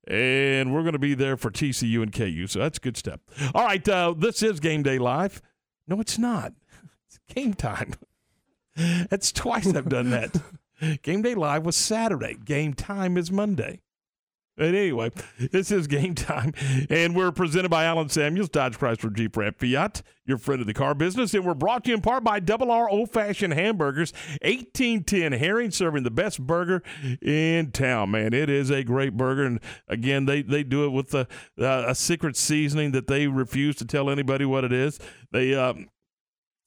and we're going to be there for TCU and KU. So that's good stuff. All right, uh, this is Game Day Live. No, it's not. It's game time. That's twice I've done that. game Day Live was Saturday. Game time is Monday. But anyway, this is game time, and we're presented by Alan Samuels, Dodge Chrysler Jeep Ram Fiat, your friend of the car business, and we're brought to you in part by Double R Old Fashioned Hamburgers, 1810 Herring, serving the best burger in town. Man, it is a great burger, and again, they they do it with a, uh, a secret seasoning that they refuse to tell anybody what it is. They um,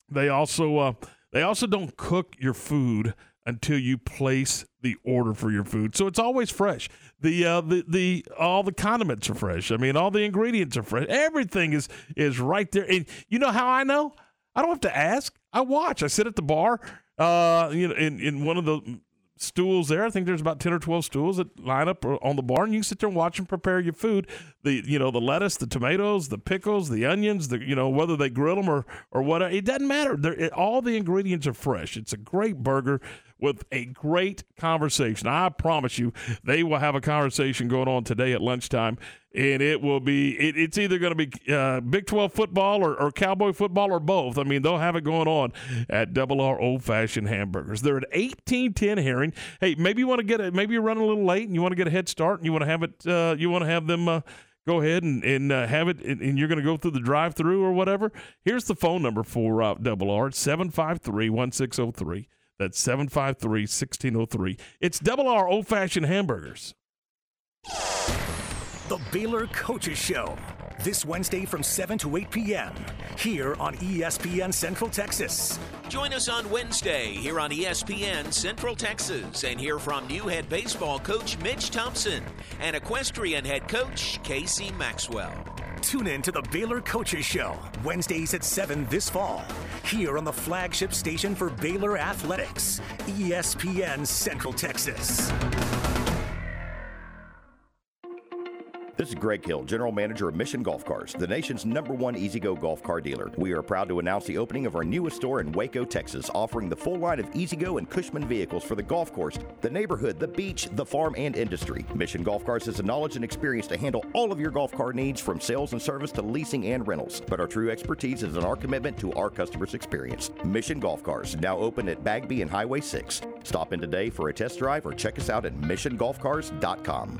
they also uh, they also don't cook your food until you place the order for your food. So it's always fresh. The uh, the the all the condiments are fresh. I mean, all the ingredients are fresh. Everything is is right there. And you know how I know? I don't have to ask. I watch. I sit at the bar, uh, you know, in in one of the stools there. I think there's about 10 or 12 stools that line up on the bar and you can sit there and watch them prepare your food. The, you know, the lettuce, the tomatoes, the pickles, the onions, the, you know, whether they grill them or, or whatever, it doesn't matter. It, all the ingredients are fresh. It's a great burger with a great conversation. I promise you, they will have a conversation going on today at lunchtime, and it will be it, it's either going to be uh, Big Twelve football or, or, Cowboy football or both. I mean, they'll have it going on at Double R Old Fashioned Hamburgers. They're at eighteen ten Herring. Hey, maybe you want to get it. Maybe you're running a little late and you want to get a head start and you want to have it. Uh, you want to have them. Uh, go ahead and, and uh, have it, and, and you're going to go through the drive through or whatever. Here's the phone number for uh, Double R. It's 753 1603. That's 753 1603. It's double R old fashioned hamburgers. The Baylor Coaches Show. This Wednesday from 7 to 8 p.m. here on ESPN Central Texas. Join us on Wednesday here on ESPN Central Texas and hear from new head baseball coach Mitch Thompson and equestrian head coach Casey Maxwell. Tune in to the Baylor Coaches Show, Wednesdays at 7 this fall, here on the flagship station for Baylor Athletics, ESPN Central Texas. This is Greg Hill, General Manager of Mission Golf Cars, the nation's number one E-Z-GO golf car dealer. We are proud to announce the opening of our newest store in Waco, Texas, offering the full line of E-Z-GO and Cushman vehicles for the golf course, the neighborhood, the beach, the farm, and industry. Mission Golf Cars has the knowledge and experience to handle all of your golf car needs from sales and service to leasing and rentals. But our true expertise is in our commitment to our customers' experience. Mission Golf Cars, now open at Bagby and Highway 6. Stop in today for a test drive or check us out at missiongolfcars.com.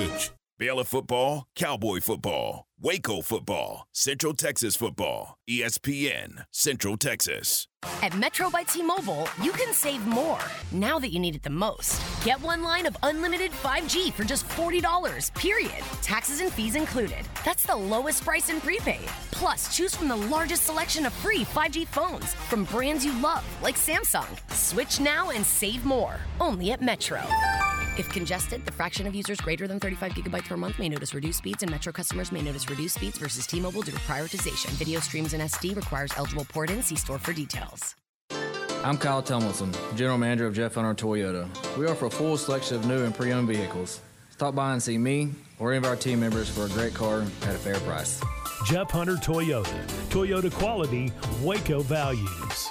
Baylor football, Cowboy football. Waco football, Central Texas football, ESPN, Central Texas. At Metro by T-Mobile, you can save more now that you need it the most. Get one line of unlimited 5G for just $40, period. Taxes and fees included. That's the lowest price in prepaid. Plus, choose from the largest selection of free 5G phones from brands you love, like Samsung. Switch now and save more. Only at Metro. If congested, the fraction of users greater than 35 gigabytes per month may notice reduced speeds, and Metro customers may notice reduced speeds versus T-Mobile due to prioritization. Video streams in SD requires eligible port-in. See store for details. I'm Kyle Tomlinson, General Manager of Jeff Hunter Toyota. We offer a full selection of new and pre-owned vehicles. Stop by and see me or any of our team members for a great car at a fair price. Jeff Hunter Toyota. Toyota quality, Waco values.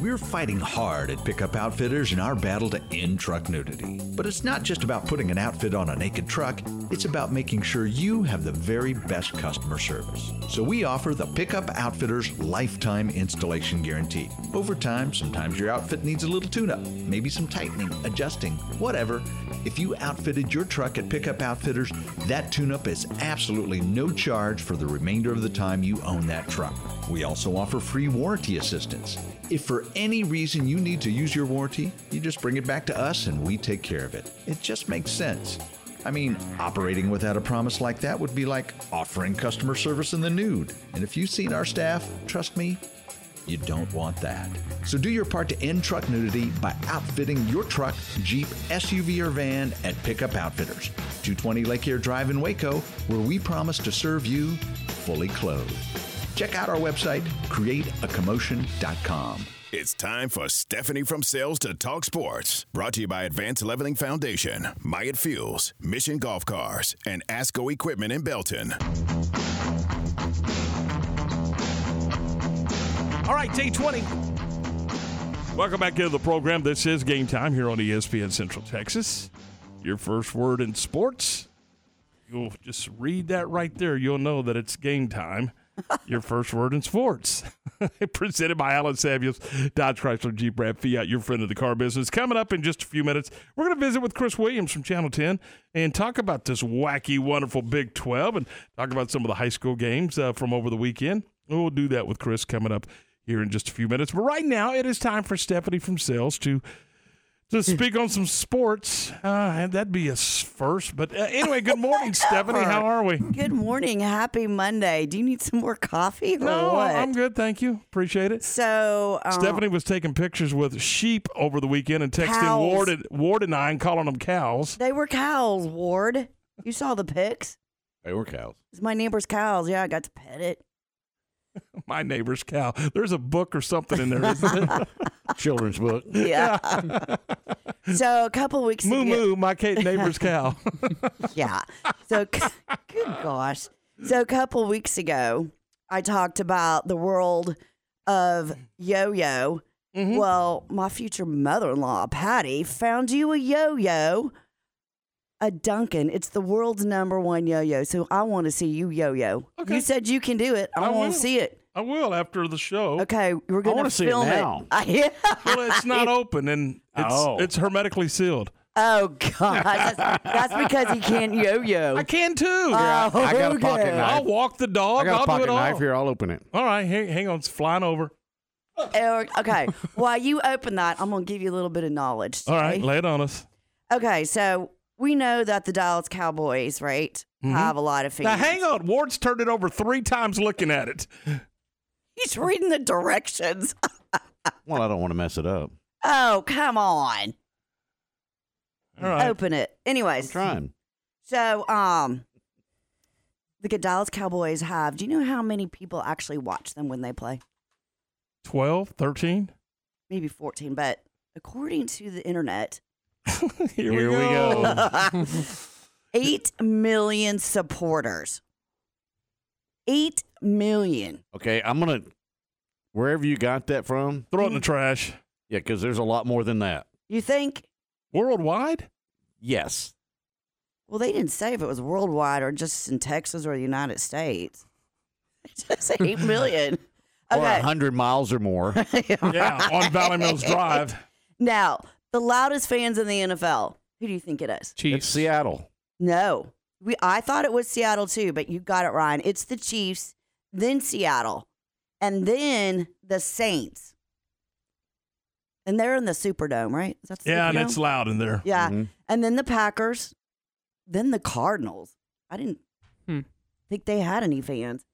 We're fighting hard at Pickup Outfitters in our battle to end truck nudity. But it's not just about putting an outfit on a naked truck, it's about making sure you have the very best customer service. So we offer the Pickup Outfitters Lifetime Installation Guarantee. Over time, sometimes your outfit needs a little tune up, maybe some tightening, adjusting, whatever. If you outfitted your truck at Pickup Outfitters, that tune up is absolutely no charge for the remainder of the time you own that truck. We also offer free warranty assistance. If for any reason you need to use your warranty, you just bring it back to us and we take care of it. It just makes sense. I mean, operating without a promise like that would be like offering customer service in the nude. And if you've seen our staff, trust me, you don't want that. So do your part to end truck nudity by outfitting your truck, Jeep, SUV, or van at Pickup Outfitters, 220 Lake Air Drive in Waco, where we promise to serve you fully clothed. Check out our website, createacommotion.com. It's time for Stephanie from Sales to Talk Sports. Brought to you by Advanced Leveling Foundation, Myatt Fuels, Mission Golf Cars, and Asco Equipment in Belton. All right, day 20. Welcome back into the program. This is game time here on ESPN Central Texas. Your first word in sports. You'll just read that right there. You'll know that it's game time. Your first word in sports. Presented by Alan Samuels, Dodge Chrysler Jeep Ram Fiat, your friend of the car business. Coming up in just a few minutes, we're going to visit with Chris Williams from Channel 10 and talk about this wacky, wonderful Big 12 and talk about some of the high school games uh, from over the weekend. We'll do that with Chris coming up here in just a few minutes. But right now, it is time for Stephanie from Sales to to speak on some sports. Uh, that'd be a first. But uh, anyway, good morning, Stephanie. How are we? Good morning. Happy Monday. Do you need some more coffee or No, what? I'm good. Thank you. Appreciate it. So, um, Stephanie was taking pictures with sheep over the weekend and texting Cows. Ward and, Ward and I and calling them cows. They were cows, Ward. You saw the pics? They were cows. It's my neighbor's cows. Yeah, I got to pet it. My neighbor's cow. There's a book or something in there, isn't it? Children's book. Yeah. so a couple weeks Moo ago. moo, my ca- neighbor's cow. yeah. So, good gosh. So, a couple weeks ago, I talked about the world of yo yo. Mm-hmm. Well, my future mother in law, Patty, found you a yo yo, a Duncan. It's the world's number one yo yo. So, I want to see you yo yo. Okay. You said you can do it. I, I want to see it. I will after the show. Okay, we're gonna wanna see it now. yeah. Well, it's not open and it's Oh. it's hermetically sealed. Oh God, that's, that's because he can't yo yo. I can too. Oh, I got a pocket okay. knife. I'll walk the dog. I got I'll a pocket do all. knife here. I'll open it. All right, hang, hang on. It's flying over. Okay, while you open that, I'm gonna give you a little bit of knowledge. All right, lay it on us. Okay, so we know that the Dallas Cowboys, right, have a lot of fans. Now, hang on. Ward's turned it over three times looking at it. He's reading the directions. Well, I don't want to mess it up. oh, come on. All right. Open it. Anyways, I'm trying. so um, the Dallas Cowboys have. Do you know how many people actually watch them when they play? 12, 13? Maybe 14, but according to the internet, Here, Here we we go. go. eight million supporters. Eight million. Okay, I'm gonna wherever you got that from. Throw it in the mm-hmm. trash. Yeah, because there's a lot more than that. You think? Worldwide? Yes. Well, they didn't say if it was worldwide or just in Texas or the United States. Just eight million. Or hundred miles or more. Yeah, on Valley Mills Drive. Now, the loudest fans in the NFL. Who do you think it is? It's Seattle. No, We I thought it was Seattle too, but you got it, Ryan. It's the Chiefs, then Seattle, and then the Saints. And they're in the Superdome, right? Is that the Yeah, and it's loud in there. Yeah. Mhm. And then the Packers, then the Cardinals. I didn't Hmm. think they had any fans.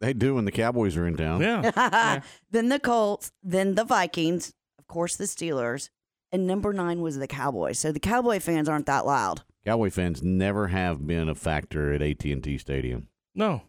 They do when the Cowboys are in town. Yeah. Then the Colts, then the Vikings, of course the Steelers, and number nine was the Cowboys. So the Cowboy fans aren't that loud. Cowboy fans never have been a factor at AT&T Stadium. No.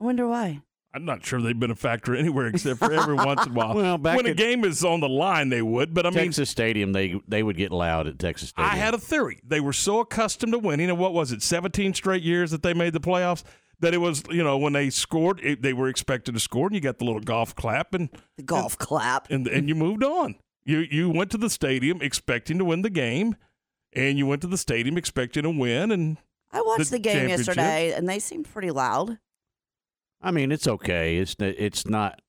I wonder why. I'm not sure they've been a factor anywhere except for every once in a while. Well, back when a game is on the line, they would. But I mean, Texas Stadium, they they would get loud at Texas Stadium. I had a theory. They were so accustomed to winning, and what was it, 17 straight years that they made the playoffs, that it was, you know, when they scored, it, they were expected to score, and you got the little golf clap, and the golf clap, and and you moved on. You you went to the stadium expecting to win the game, and you went to the stadium expecting to win, and I watched the, game yesterday, and they seemed pretty loud. I mean, it's okay. It's it's not.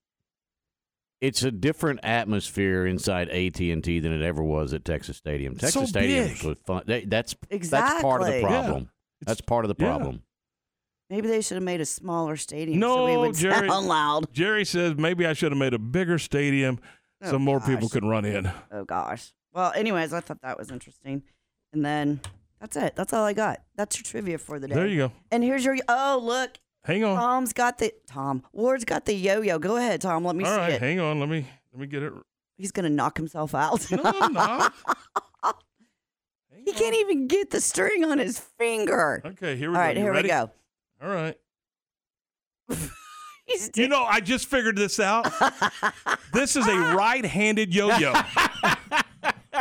It's a different atmosphere inside AT and T than it ever was at Texas Stadium. Texas so Stadium big. was fun. They- that's that's part of the Exactly. problem. That's part of the yeah. problem. Maybe they should have made a smaller stadium no, so we would Jerry, sound loud. Jerry says maybe I should have made a bigger stadium Oh, so Oh, more people gosh. could run in. Oh gosh. Well, anyways, I thought that was interesting. And then that's it. That's all I got. That's your trivia for the day. There you go. And here's your oh look. Hang on. Tom's got the Tom. Ward's got the yo-yo. Go ahead, Tom. Let me All see right, it. hang on. Let me let me get it. He's gonna knock himself out. No, I'm not. he can't even get the string on his finger. Okay, here we All go. right, You here ready? we go. All right. you know, I just figured this out. this is a right-handed yo-yo.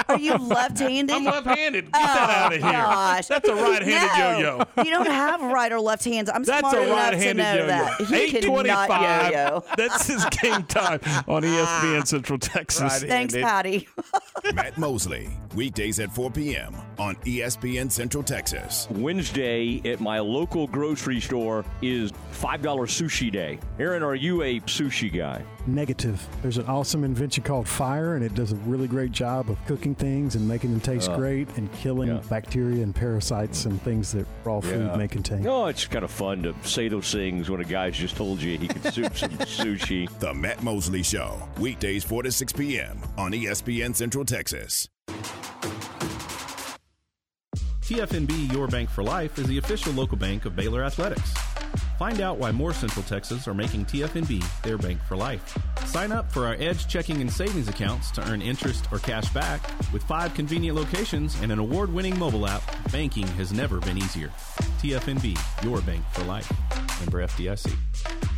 Are you left-handed? I'm left-handed. Get oh, that out of here. Gosh. That's a right-handed No, yo-yo. you don't have right or left hands. I'm That's smart a enough to know yo-yo. that. He Eight cannot twenty-five. yo-yo. This is game time on ESPN Central Texas. Thanks, Patty. Matt Mosley, weekdays at 4 p.m. on ESPN Central Texas. Wednesday at my local grocery store is $5 sushi day. Aaron, are you a sushi guy? Negative. There's an awesome invention called fire, and it does a really great job of cooking things and making them taste Uh, great and killing yeah. bacteria and parasites and things that raw food Yeah. may contain. Oh, it's kind of fun to say those things when a guy's just told you he could soup some sushi. The Matt Mosley Show, weekdays 4 to 6 p.m. on ESPN Central Texas. TFNB Your Bank for Life is the official local bank of Baylor Athletics. Find out why more Central Texas are making TFNB their bank for life. Sign up for our Edge checking and savings accounts to earn interest or cash back. With five convenient locations and an award winning mobile app, banking has never been easier. TFNB, your bank for life. Member FDIC.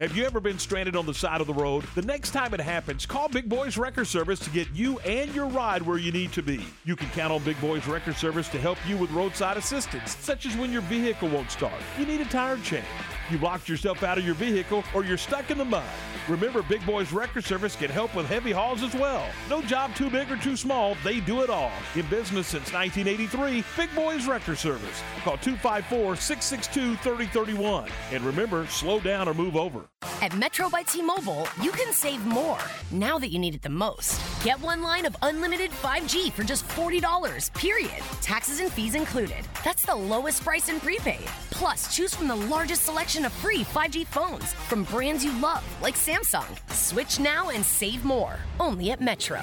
Have you ever been stranded on the side of the road? The next time it happens, call Big Boys Wrecker Service to get you and your ride where you need to be. You can count on Big Boys Wrecker Service to help you with roadside assistance, such as when your vehicle won't start, you need a tire change, you locked yourself out of your vehicle, or you're stuck in the mud. Remember, Big Boys Wrecker Service can help with heavy hauls as well. No job too big or too small, they do it all. In business since 1983, Big Boys Wrecker Service. Call 254 662 3031. And remember, slow down or move over. At Metro by T-Mobile, you can save more now that you need it the most. Get one line of unlimited 5G for just $40, period. Taxes and fees included. That's the lowest price in prepaid. Plus, choose from the largest selection of free 5G phones from brands you love, like Samsung. Switch now and save more. Only at Metro.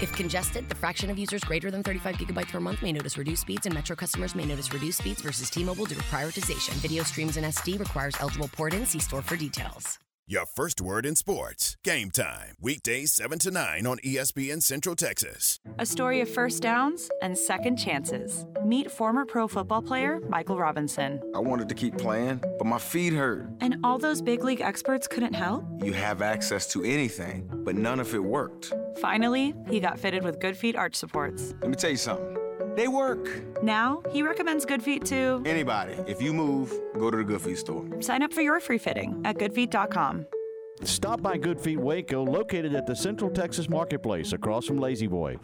If congested, the fraction of users greater than 35 gigabytes per month may notice reduced speeds, and Metro customers may notice reduced speeds versus T-Mobile due to prioritization. Video streams in SD requires eligible port-in. See store for details. Your first word in sports. Game time. Weekdays 7 to 9 on ESPN Central Texas. A story of first downs and second chances. Meet former pro football player Michael Robinson. I wanted to keep playing, but my feet hurt. And all those big league experts couldn't help? You have access to anything, but none of it worked. Finally, he got fitted with Good Feet arch supports. Let me tell you something. They work. Now, he recommends Good Feet to Anybody, if you move, go to the Good Feet store. sign up for your free fitting at goodfeet.com. Stop by Good Feet Waco, located at the Central Texas Marketplace across from La-Z-Boy.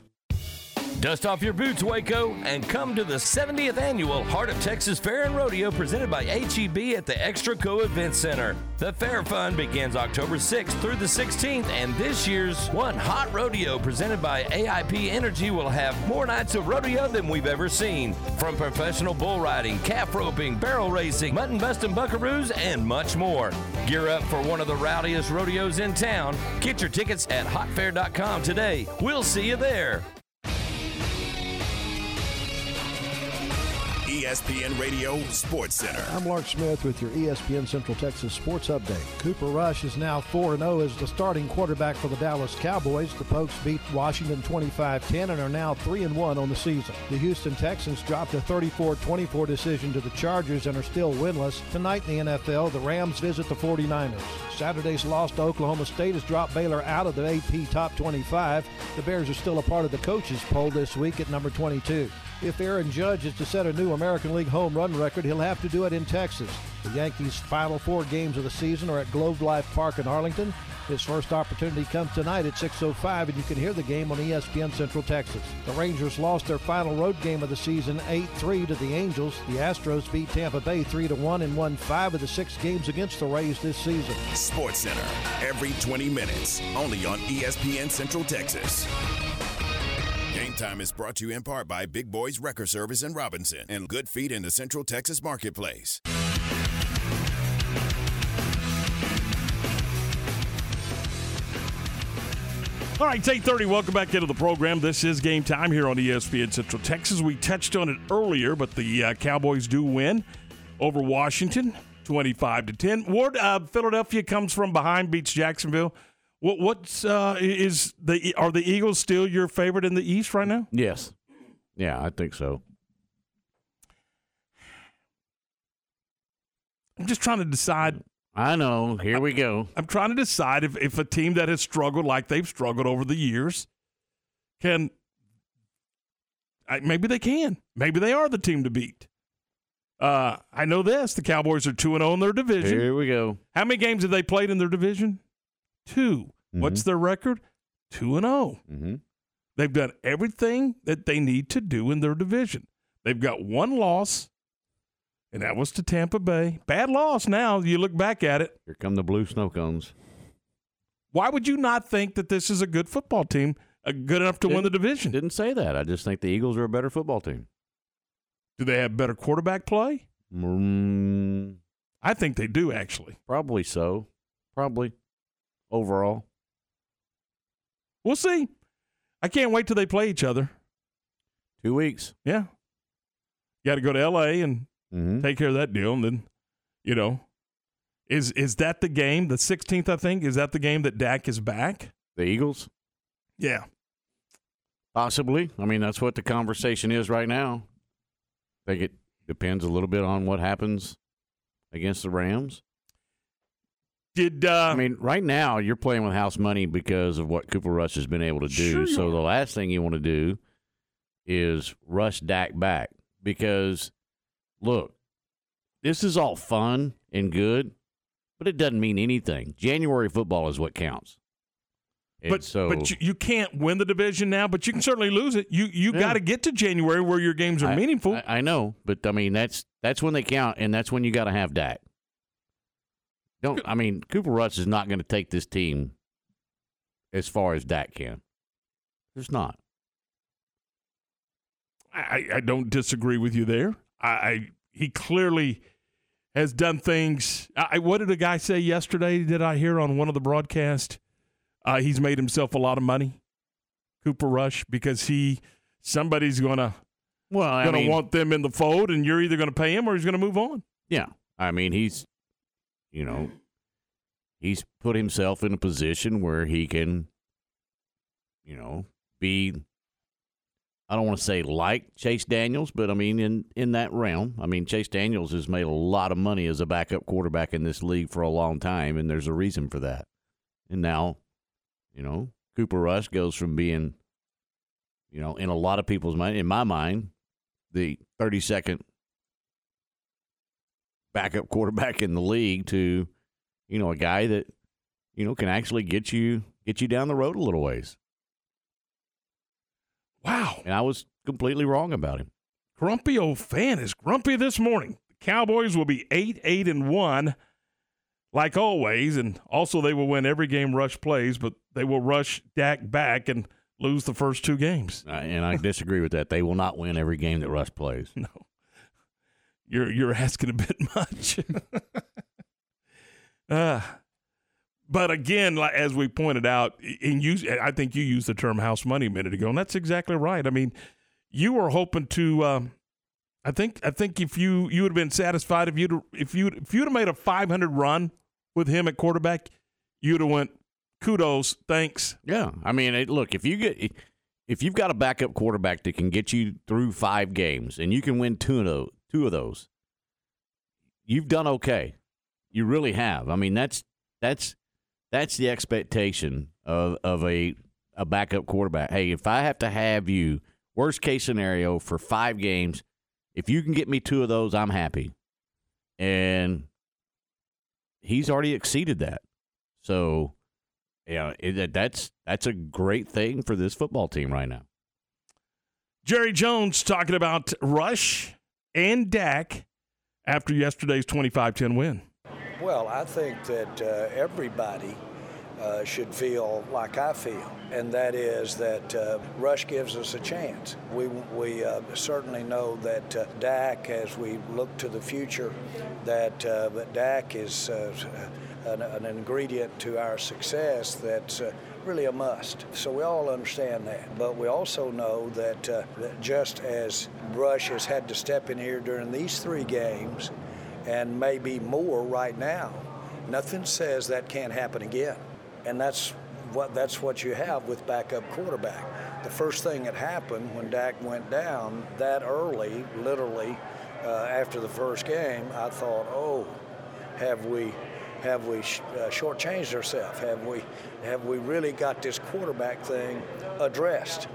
Dust off your boots, Waco, and come to the 70th annual Heart of Texas Fair and Rodeo presented by HEB at the Extraco Event Center. The Fair Fun begins October 6th through the 16th, and this year's One Hot Rodeo presented by AIP Energy will have more nights of rodeo than we've ever seen. From professional bull riding, calf roping, barrel racing, mutton busting buckaroos, and much more. Gear up for one of the rowdiest rodeos in town. Get your tickets at hotfair.com today. We'll see you there. ESPN Radio Sports Center. I'm Lark Smith with your ESPN Central Texas Sports Update. Cooper Rush is now 4 0 as the starting quarterback for the Dallas Cowboys. The Pokes beat Washington 25 10 and are now 3 1 on the season. The Houston Texans dropped a 34 24 decision to the Chargers and are still winless. Tonight in the NFL, the Rams visit the 49ers. Saturday's loss to Oklahoma State has dropped Baylor out of the AP Top 25. The Bears are still a part of the coaches poll this week at number 22. If Aaron Judge is to set a new American League home run record, he'll have to do it in Texas. The Yankees' final four games of the season are at Globe Life Park in Arlington. His first opportunity comes tonight at 6.05, and you can hear the game on ESPN Central Texas. The Rangers lost their final road game of the season 8-3 to the Angels. The Astros beat Tampa Bay 3-1 and won five of the six games against the Rays this season. Sports Center, every 20 minutes, only on ESPN Central Texas. Game Time is brought to you in part by Big Boys Record Service in Robinson and Good Feet in the Central Texas Marketplace. All right, it's 830. Welcome back into the program. This is game time here on ESPN Central Texas. We touched on it earlier, but the uh, Cowboys do win over Washington, 25 to 10. Ward, uh, Philadelphia comes from behind, beats Jacksonville. What what's uh, is the are the Eagles still your favorite in the East right now? Yes. Yeah, I think so. I'm just trying to decide. I know. Here we go. I'm trying to decide if, if a team that has struggled like they've struggled over the years can. I, maybe they can. Maybe they are the team to beat. Uh, I know this: the Cowboys are two and zero in their division. Here we go. How many games have they played in their division? 2 What's their record? Two and 0 Mm-hmm. They've done everything that they need to do in their division. They've got one loss, and that was to Tampa Bay. Bad loss. Now you look back at it. Here come the blue snow cones. Why would you not think that this is a good football team, uh, good enough to win the division? Didn't say that. I just think the Eagles are a better football team. Do they have better quarterback play? Mm, I think they do actually. probably so. Probably overall. We'll see. I can't wait till they play each other. Two weeks. Yeah. Got to go to L.A. and Mm-hmm. take care of that deal, and then, you know, is is that the game? The 16th, I think. Is that the game that Dak is back? The Eagles? Yeah. Possibly. I mean, that's what the conversation is right now. I think it depends a little bit on what happens against the Rams. Did uh, I mean right now you're playing with house money because of what Cooper Rush has been able to do. Sure so are. the last thing you want to do is rush Dak back because look, this is all fun and good, but it doesn't mean anything. January football is what counts. And But so but you, you can't win the division now, but you can certainly lose it. You you Yeah. got to get to January where your games are I- meaningful. I, I know, but I mean that's that's when they count, and that's when you got to have Dak. Don't I mean Cooper Rush is not going to take this team as far as Dak can. There's not. I, I don't disagree with you there. I, I he clearly has done things. I, what did a guy say yesterday? Did I hear on one of the broadcasts? Uh, he's made himself a lot of money, Cooper Rush, because he somebody's gonna Well, I gonna mean- want them in the fold, and you're either gonna pay him or he's gonna move on. Yeah, I mean he's, you know, mm. he's put himself in a position where he can, you know, be. I don't want to say like Chase Daniels, but I mean in in that realm. I mean Chase Daniels has made a lot of money as a backup quarterback in this league for a long time, and there's a reason for that. And now, you know, Cooper Rush goes from being, you know, in a lot of people's mind, in my mind, the 32nd backup quarterback in the league to, you know, a guy that, you know, can actually get you get you down the road a little ways. Wow. And I was completely wrong about him. Grumpy old fan is grumpy this morning. The Cowboys will be 8 8 and 1 like always and also they will win every game rush plays, but they will rush Dak back and lose the first two games. Uh, and I disagree with that. They will not win every game that Rush plays. No. You're you're asking a bit much. uh, but again, as we pointed out, and you, I think you used the term house money a minute ago, and that's exactly right. I mean, you were hoping to. Um, I think I think if you you would have been satisfied if you if you if you'd have made a 500 run with him at quarterback, you'd have went kudos, thanks. Yeah, I mean, it, look if you get if you've got a backup quarterback that can get you through five games and you can win two those, two of those, you've done okay. You really have. I mean, that's that's that's the expectation of of a a backup quarterback. Hey, if I have to have you, worst case scenario for five games, if you can get me two of those, I'm happy. And he's already exceeded that. So, yeah, it, that's that's a great thing for this football team right now. Jerry Jones talking about Rush and Dak after yesterday's 25-10 win. Well, I think that uh, everybody uh, should feel like I feel, and that is that uh, Rush gives us a chance. We, we uh, certainly know that uh, Dak, as we look to the future, that, uh, that Dak is uh, an, an, ingredient to our success that's really a must. So we all understand that. But we also know that, that just as Rush has had to step in here during these three games, and maybe more right now. Nothing says that can't happen again. And that's what that's what you have with backup quarterback. The first thing that happened when Dak went down that early, literally uh, after the first game, I thought, "Oh, have we have we sh- uh, shortchanged ourselves? Have we have we really got this quarterback thing addressed?"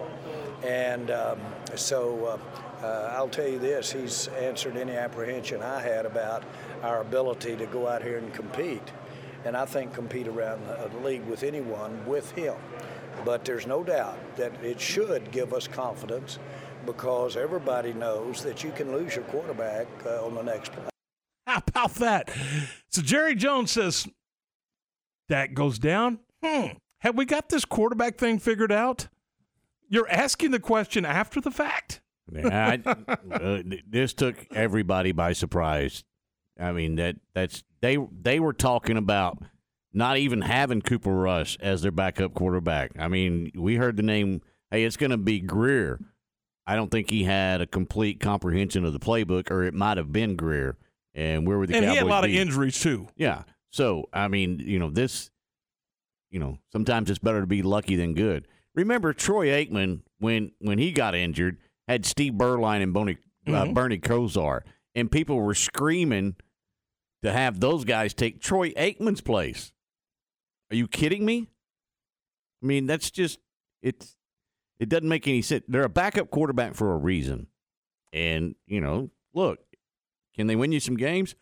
And um, so uh, uh, I'll tell you this, he's answered any apprehension I had about our ability to go out here and compete. And I think compete around the league with anyone with him. But there's no doubt that it should give us confidence because everybody knows that you can lose your quarterback uh, on the next play. How about that? So Jerry Jones says, Dak goes down. Hmm. Have we got this quarterback thing figured out? You're asking the question after the fact. I, uh, this took everybody by surprise. I mean that that's they they were talking about not even having Cooper Rush as their backup quarterback. I mean, we heard the name. Hey, it's going to be Grier. I don't think he had a complete comprehension of the playbook, or it might have been Grier. And where were the and Cowboys? he had a lot be? of injuries too. Yeah. So I mean, you know this. You know, sometimes it's better to be lucky than good. Remember Troy Aikman when when he got injured had Steve Beuerlein and Boney, uh, Mm-hmm. Bernie Kosar, and people were screaming to have those guys take Troy Aikman's place. Are you kidding me? I mean, that's just it's it doesn't make any sense. They're a backup quarterback for a reason, and you know, look, can they win you some games?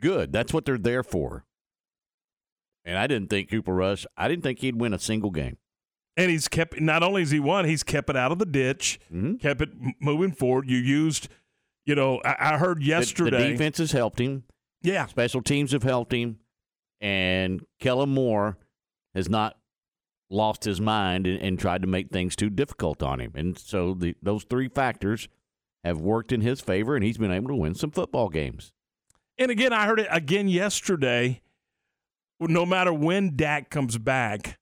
Good, that's what they're there for. And I didn't think Cooper Rush. I didn't think he'd win a single game. And he's kept not only has he won, he's kept it out of the ditch, Mm-hmm. kept it moving forward. You used, you know, I, I heard The- yesterday. the, defense has helped him. Yeah, special teams have helped him, and Kellen Moore has not lost his mind and, and tried to make things too difficult on him. And so the, those three factors have worked in his favor, and he's been able to win some football games. And again, I heard it again yesterday. No matter when Dak comes back,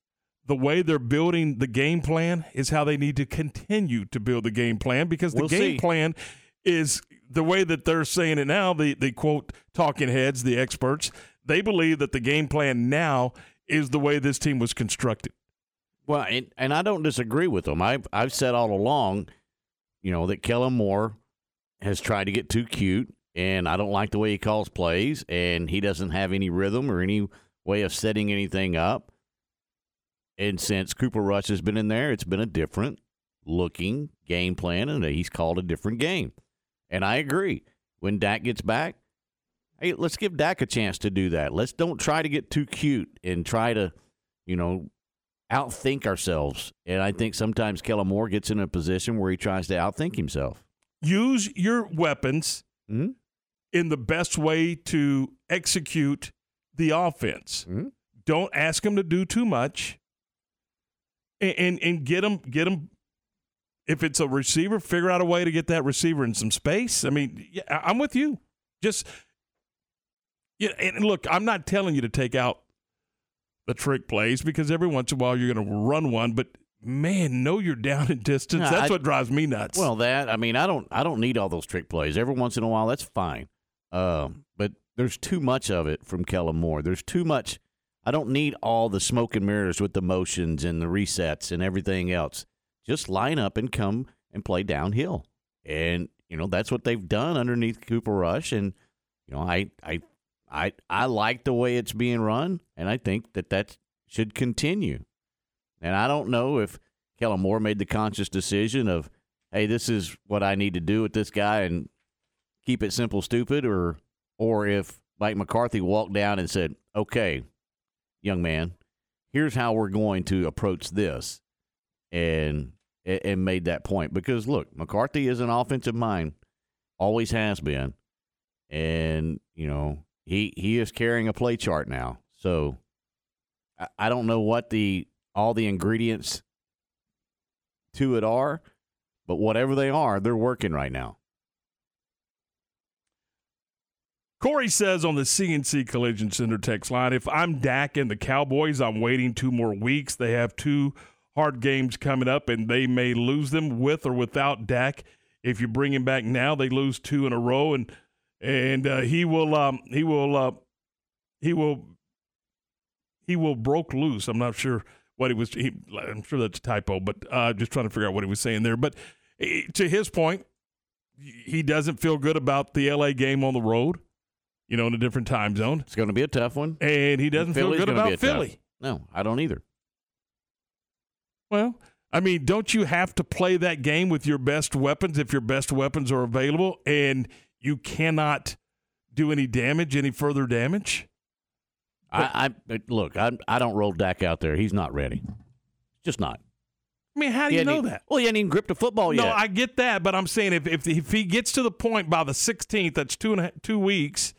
the way they're building the game plan is how they need to continue to build the game plan because the We'll game see. plan is the way that they're saying it now. The the quote talking heads, the experts, they believe that the game plan now is the way this team was constructed. Well, and, and I don't disagree with them. I've I've said all along, you know, that Kellen Moore has tried to get too cute, and I don't like the way he calls plays, and he doesn't have any rhythm or any way of setting anything up. And since Cooper Rush has been in there, it's been a different looking game plan, and he's called a different game. And I agree. When Dak gets back, hey, let's give Dak a chance to do that. Let's don't try to get too cute and try to, you know, outthink ourselves. And I think sometimes Kellen Moore gets in a position where he tries to outthink himself. Use your weapons Mm-hmm. in the best way to execute the offense. Mm-hmm. Don't ask them to do too much, and, and and get them get them. If it's a receiver, figure out a way to get that receiver in some space. I mean, yeah, I'm with you. Just yeah, and look, I'm not telling you to take out the trick plays because every once in a while you're going to run one, but man, know you're down in distance. No, That's I- what drives me nuts. Well, that I mean, I don't I don't need all those trick plays. Every once in a while, that's fine. Um, but there's too much of it from Kellen Moore. There's too much. I don't need all the smoke and mirrors with the motions and the resets and everything else. Just line up and come and play downhill. And you know that's what they've done underneath Cooper Rush. And you know I I I I like the way it's being run, and I think that that should continue. And I don't know if Kellen Moore made the conscious decision of, hey, this is what I need to do with this guy and keep it simple, stupid, or or if Mike McCarthy walked down and said, okay, young man, here's how we're going to approach this, and and made that point because look, McCarthy is an offensive mind, always has been, and you know he he is carrying a play chart now, so I, I don't know what the all the ingredients to it are, but whatever they are, they're working right now. Corey says on the CNC Collision Center text line, if I'm Dak and the Cowboys, I'm waiting two more weeks. They have two hard games coming up, and they may lose them with or without Dak. If you bring him back now, they lose two in a row, and and uh, he will um, he will uh, he will he will broke loose. I'm not sure what he was. He, I'm sure that's a typo, but uh, just trying to figure out what he was saying there. But eh, to his point, he doesn't feel good about the LA game on the road. You know, in a different time zone. It's going to be a tough one, and he doesn't feel good about a tough- Philly. No, I don't either. Well, I mean, don't you have to play that game with your best weapons if your best weapons are available and you cannot do any damage, any further damage? I, I look. I I don't roll Dak out there. He's not ready. Just not. I mean, how do He you know that? Well, he hadn't even gripped a football No, yet. No, I get that, but I'm saying if, if if he gets to the point by the 16th, that's two and a, two weeks.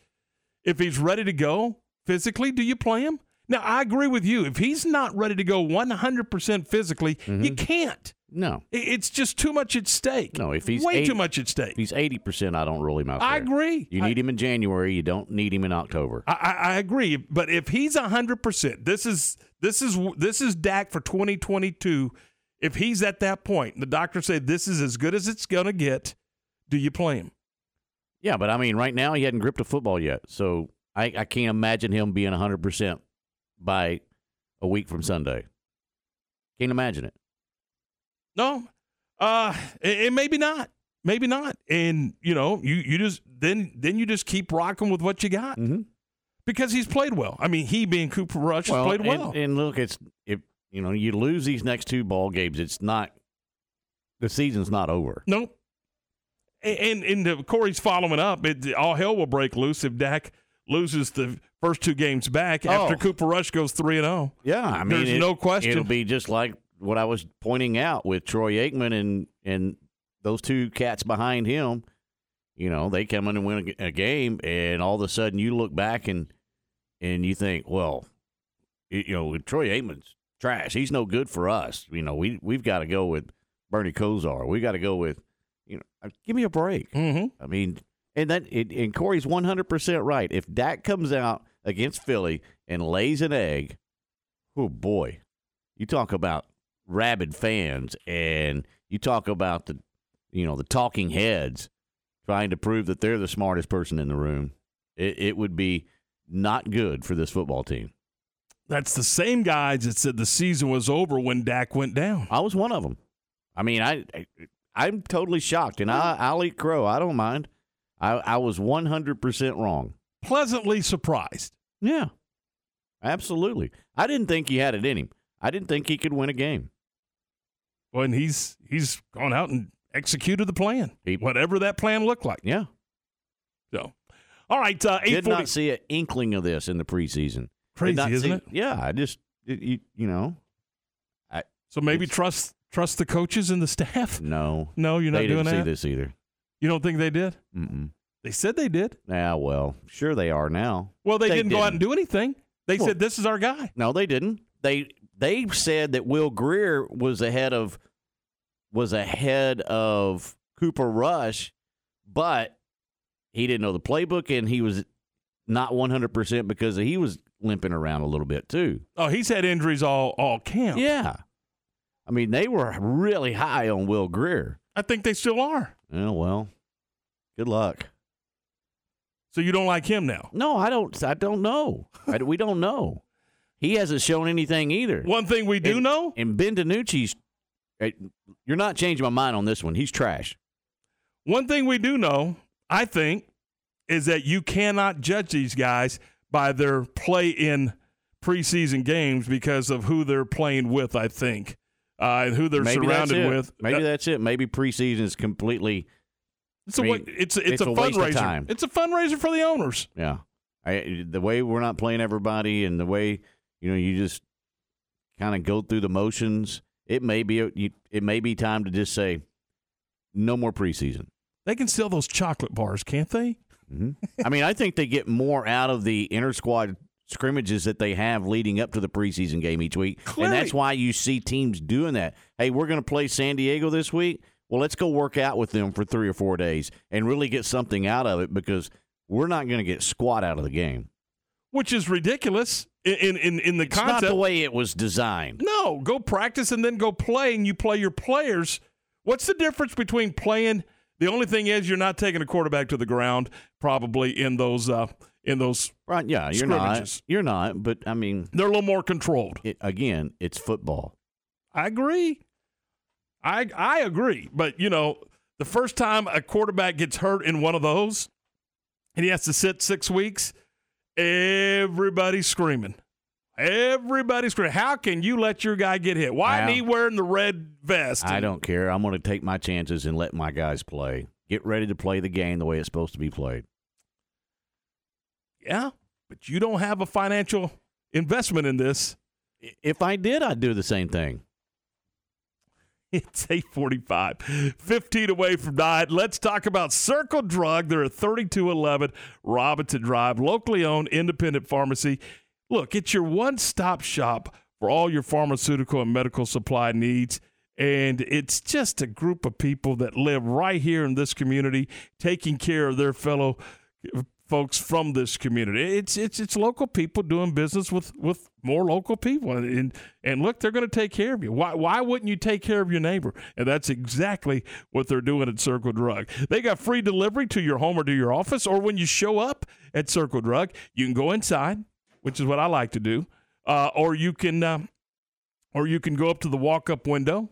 If he's ready to go physically, do you play him? Now, I agree with you. If he's not ready to go 100% physically, you mm-hmm. can't. No, It's just too much at stake. no. If he's way 80 too much at stake. If he's eighty percent, I don't him out. I there. agree. You I- need him in January. You don't need him in October. I, I, I agree, but if he's hundred percent, this is this is this is Dak for 2022. If he's at that point, the doctor said this is as good as it's gonna get. Do you play him? Yeah, but I mean, right now he hadn't gripped a football yet, so I, I can't imagine him being hundred percent by a week from Sunday. Can't imagine it. No, uh, and, and maybe not, maybe not. And you know, you you just then then you just keep rocking with what you got because he's played well. I mean, he being Cooper Rush has played well. And, and look, it's if you know you lose these next two ball games, it's not the season's not over. Nope. And and the, Corey's following up. It, all hell will break loose if Dak loses the first two games back after Oh. Cooper Rush goes three and zero. Yeah, I mean, there's it- no question. It'll be just like what I was pointing out with Troy Aikman and and those two cats behind him. You know, they come in and win a, a game, and all of a sudden you look back and and you think, well, you know, Troy Aikman's trash. He's no good for us. You know, we we've got to go with Bernie Kosar. We got to go with, you know, uh, give me a break. Mm-hmm. I mean, and that it, and Corey's one hundred percent right. If Dak comes out against Philly and lays an egg, oh boy, you talk about rabid fans, and you talk about the, you know, the talking heads trying to prove that they're the smartest person in the room. It, it would be not good for this football team. That's the same guys that said the season was over when Dak went down. I was one of them. I mean, I, I I'm totally shocked, and I, I'll eat crow. I don't mind. I, I was one hundred percent wrong. Pleasantly surprised. Yeah, absolutely. I didn't think he had it in him. I didn't think he could win a game. Well, and he's he's gone out and executed the plan, whatever that plan looked like. Yeah. So, all right, uh, Did not see an inkling of this in the preseason. Crazy, isn't see- it? Yeah, I just it, you, you know, So maybe trust trust the coaches and the staff. No, No, you're not they doing didn't that. see this either. You don't think they did? Mm-mm. They said they did. Yeah, well, sure they are now. Well, they, didn't, go out and do anything. They Well- said this is our guy. No, they didn't. They they said that Will Grier was ahead of was ahead of Cooper Rush, but he didn't know the playbook and he was not 100% because he was limping around a little bit too. Oh, he's had injuries all all camp. Yeah. I mean, they were really high on Will Grier. I think they still are. Yeah, well, good luck. So you don't like him now? No, I don't. I don't know. I, we don't know. He hasn't shown anything either. One thing we do and, know, and Ben DiNucci's. eh, You're not changing my mind on this one. He's trash. one thing we do know, I think, is that you cannot judge these guys by their play in preseason games because of who they're playing with. I think, uh, and who they're Maybe surrounded with. Maybe Uh, that's it. Maybe preseason is completely. it's a I mean, wa- it's a, it's, a, waste fundraiser. It's a fundraiser for the owners. Yeah, I, the way we're not playing everybody, and the way you know you just kind of go through the motions. It may be a, you, it may be time to just say no more preseason. They can sell those chocolate bars, can't they? hmm I mean, I think they get more out of the inter squad scrimmages that they have leading up to the preseason game each week, and that's why you see teams doing that. Hey, we're going to play San Diego this week. Well, let's go work out with them for three or four days and really get something out of it because we're not going to get squat out of the game. Which is ridiculous in in in, the It's concept. not the way it was designed. No, go practice and then go play, and you play your players. What's the difference between playing? The only thing is you're not taking a quarterback to the ground, probably in those uh, in those Right? Yeah, you're not. You're not. But I mean, They're a little more controlled. it, again, it's football. I agree. I I agree, but you know, the first time a quarterback gets hurt in one of those, and he has to sit six weeks, everybody's screaming. Everybody's screaming. How can you let your guy get hit? Why ain't he wearing the red vest? I don't care. I'm going to take my chances and let my guys play. Get ready to play the game the way it's supposed to be played. Yeah, but you don't have a financial investment in this. If I did, I'd do the same thing. It's 845. 15 away from nine. Let's talk about Circle Drug. They're at 3211 Robinson Drive, locally owned independent pharmacy. Look, it's your one stop shop for all your pharmaceutical and medical supply needs. And it's just a group of people that live right here in this community, taking care of their fellow folks from this community. It's it's it's local people doing business with with more local people, and and, look, they're going to take care of you. Why why wouldn't you take care of your neighbor? And that's exactly what they're doing at Circle Drug. They got free delivery to your home or to your office, or when you show up at Circle Drug, you can go inside, which is what I like to do, uh, or you can uh, or you can go up to the walk up window.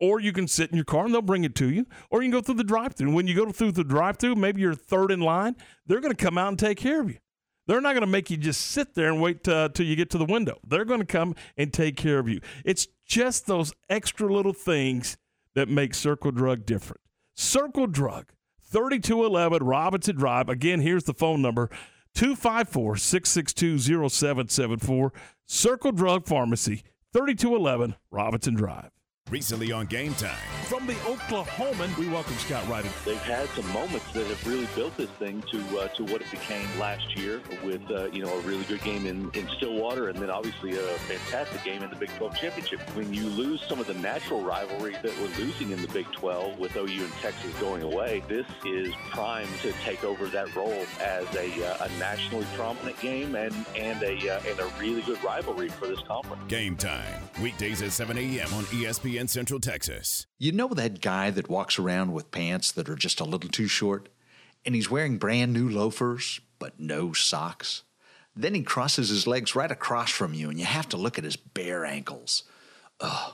Or you can sit in your car and they'll bring it to you. Or you can go through the drive through. When you go through the drive through, maybe you're third in line, they're going to come out and take care of you. They're not going to make you just sit there and wait uh, till you get to the window. They're going to come and take care of you. It's just those extra little things that make Circle Drug different. Circle Drug, 3211 Robinson Drive. Again, here's the phone number 254 662 0774. Circle Drug Pharmacy, 3211 Robinson Drive. Recently on Game Time. From the Oklahoman, we welcome Scott Ryder. They've had some moments that have really built this thing to uh, to what it became last year, with uh, you know a really good game in, in Stillwater, and then obviously a fantastic game in the Big 12 championship. When you lose some of the natural rivalry that we're losing in the Big 12 with OU and Texas going away, this is primed to take over that role as a, uh, a nationally prominent game and and a uh, and a really good rivalry for this conference. Game Time. Weekdays at 7 a.m. on E ESPN Central Texas. You know that guy that walks around with pants that are just a little too short? And he's wearing brand new loafers, but no socks? Then he crosses his legs right across from you, and you have to look at his bare ankles. Ugh.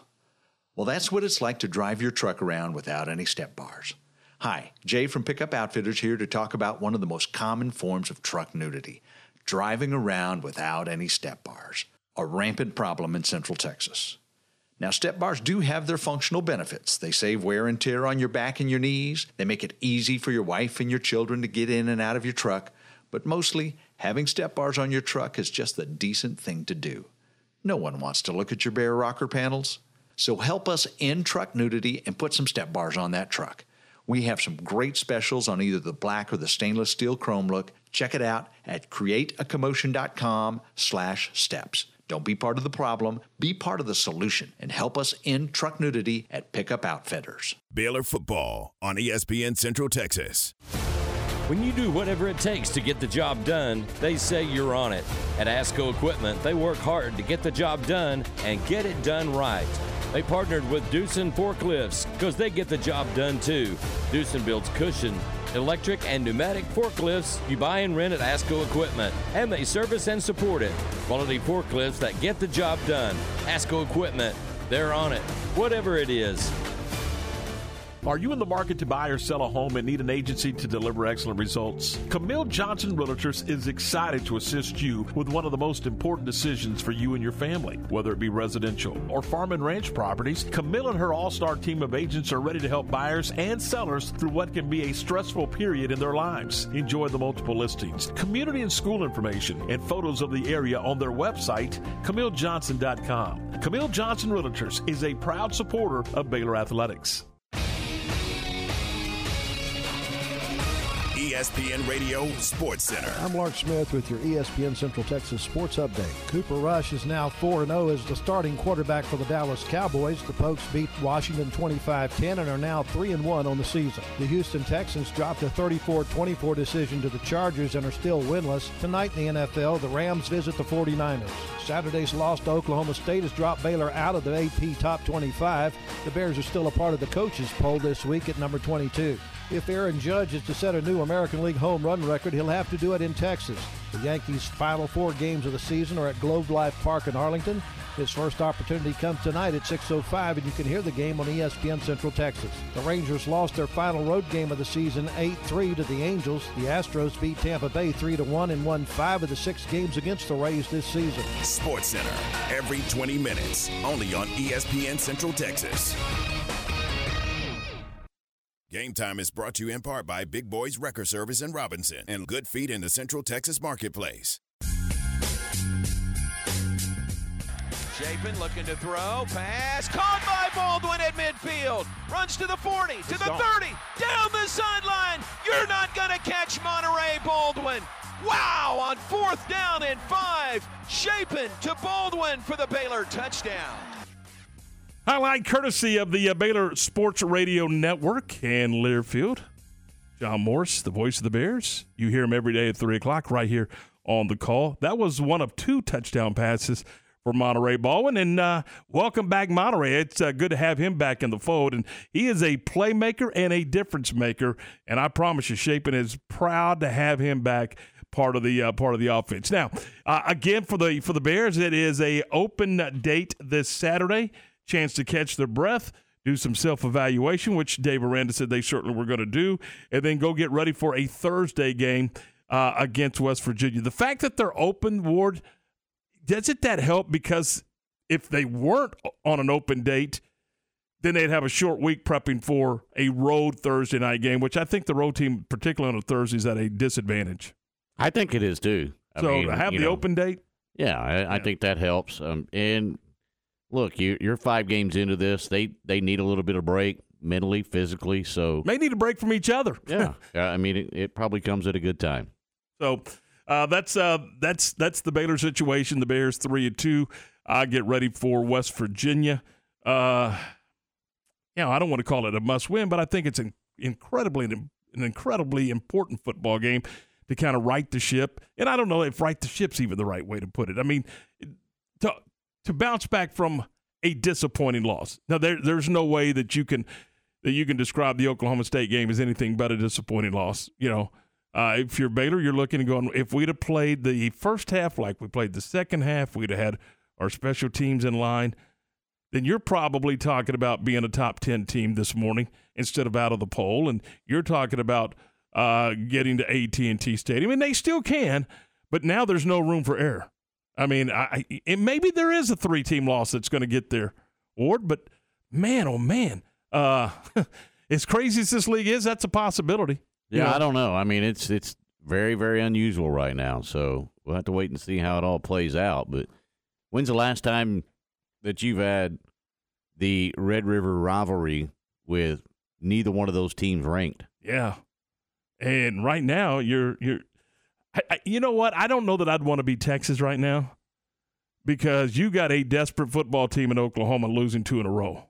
Well, that's what it's like to drive your truck around without any step bars. Hi, Jay from Pickup Outfitters here to talk about one of the most common forms of truck nudity driving around without any step bars, a rampant problem in Central Texas. Now, step bars do have their functional benefits. They save wear and tear on your back and your knees. They make it easy for your wife and your children to get in and out of your truck. But mostly, having step bars on your truck is just the decent thing to do. No one wants to look at your bare rocker panels. So help us end truck nudity and put some step bars on that truck. We have some great specials on either the black or the stainless steel chrome look. Check it out at createacommotion.com slash steps. Don't be part of the problem, be part of the solution, and help us end truck nudity at Pickup Outfitters. Baylor football on ESPN Central Texas. When you do whatever it takes to get the job done, they say you're on it. At ASCO Equipment, they work hard to get the job done and get it done right. They partnered with Doosan Forklifts because they get the job done too. Doosan builds cushion, electric, and pneumatic forklifts you buy and rent at ASCO Equipment, and they service and support it. Quality forklifts that get the job done. ASCO Equipment, they're on it, whatever it is. Are you in the market to buy or sell a home and need an agency to deliver excellent results? Camille Johnson Realtors is excited to assist you with one of the most important decisions for you and your family. Whether it be residential or farm and ranch properties, Camille and her all star team of agents are ready to help buyers and sellers through what can be a stressful period in their lives. Enjoy the multiple listings, community and school information, and photos of the area on their website, CamilleJohnson.com. Camille Johnson Realtors is a proud supporter of Baylor Athletics. ESPN Radio Sports Center. I'm Lark Smith with your ESPN Central Texas Sports Update. Cooper Rush is now 4 0 as the starting quarterback for the Dallas Cowboys. The Pokes beat Washington 25 10 and are now 3 1 on the season. The Houston Texans dropped a 34 24 decision to the Chargers and are still winless. Tonight in the NFL, the Rams visit the 49ers. Saturday's loss to Oklahoma State has dropped Baylor out of the AP Top 25. The Bears are still a part of the coaches poll this week at number 22. If Aaron Judge is to set a new American League home run record, he'll have to do it in Texas. The Yankees' final four games of the season are at Globe Life Park in Arlington. His first opportunity comes tonight at 6.05, and you can hear the game on ESPN Central Texas. The Rangers lost their final road game of the season 8-3 to the Angels. The Astros beat Tampa Bay 3-1 and won five of the six games against the Rays this season. Sports Center, every 20 minutes, only on ESPN Central Texas. Game Time is brought to you in part by Big Boys Record Service in Robinson and Good Feet in the Central Texas Marketplace. Shapen looking to throw. Pass caught by Baldwin at midfield. Runs to the 40, to the 30, down the sideline. You're not going to catch Monaray Baldwin. Wow, on fourth down and five. Shapen to Baldwin for the Baylor touchdown. Highlight courtesy of the uh, Baylor Sports Radio Network and Learfield. John Morris, the voice of the Bears. You hear him every day at 3 o'clock right here on the call. That was one of two touchdown passes for Monaray Baldwin. And uh, welcome back, Monaray. It's uh, good to have him back in the fold. And he is a playmaker and a difference maker. And I promise you, Shapen is proud to have him back part of the uh, part of the offense. Now, uh, again for the for the Bears, it is a open date this Saturday. Chance to catch their breath, do some self evaluation, which Dave Aranda said they certainly were going to do, and then go get ready for a Thursday game uh, against West Virginia. The fact that they're open, Ward, doesn't that help? Because if they weren't on an open date, then they'd have a short week prepping for a road Thursday night game, which I think the road team, particularly on a Thursday, is at a disadvantage. I think it is too. I so mean, have the know, open date, Yeah, I, I think that helps. Um, and look, you, you're five games into this. They they need a little bit of break mentally, physically. So may need a break from each other. yeah, Yeah, I mean, it, it probably comes at a good time. So uh, that's uh, that's that's the Baylor situation. The Bears three and two. I get ready for West Virginia. Uh, you know, I don't want to call it a must win, but I think it's an incredibly an incredibly important football game to kind of right the ship. And I don't know if right the ship's even the right way to put it. I mean, to to bounce back from a disappointing loss. Now there there's no way that you can that you can describe the Oklahoma State game as anything but a disappointing loss. You know, uh, if you're Baylor, you're looking and going, if we'd have played the first half like we played the second half, we'd have had our special teams in line. Then you're probably talking about being a top ten team this morning instead of out of the poll, and you're talking about uh, getting to AT&T Stadium, and they still can, but now there's no room for error. I mean, I, it, maybe there is a three-team loss that's going to get there, Ward, but man, oh man, uh, as crazy as this league is, that's a possibility. You Yeah, know? I don't know. I mean, it's it's very very unusual right now. So we'll have to wait and see how it all plays out. But when's the last time that you've had the Red River rivalry with neither one of those teams ranked. Yeah. And right now, you're you're. I, I, you know what? I don't know that I'd want to be Texas right now because you got a desperate football team in Oklahoma losing two in a row.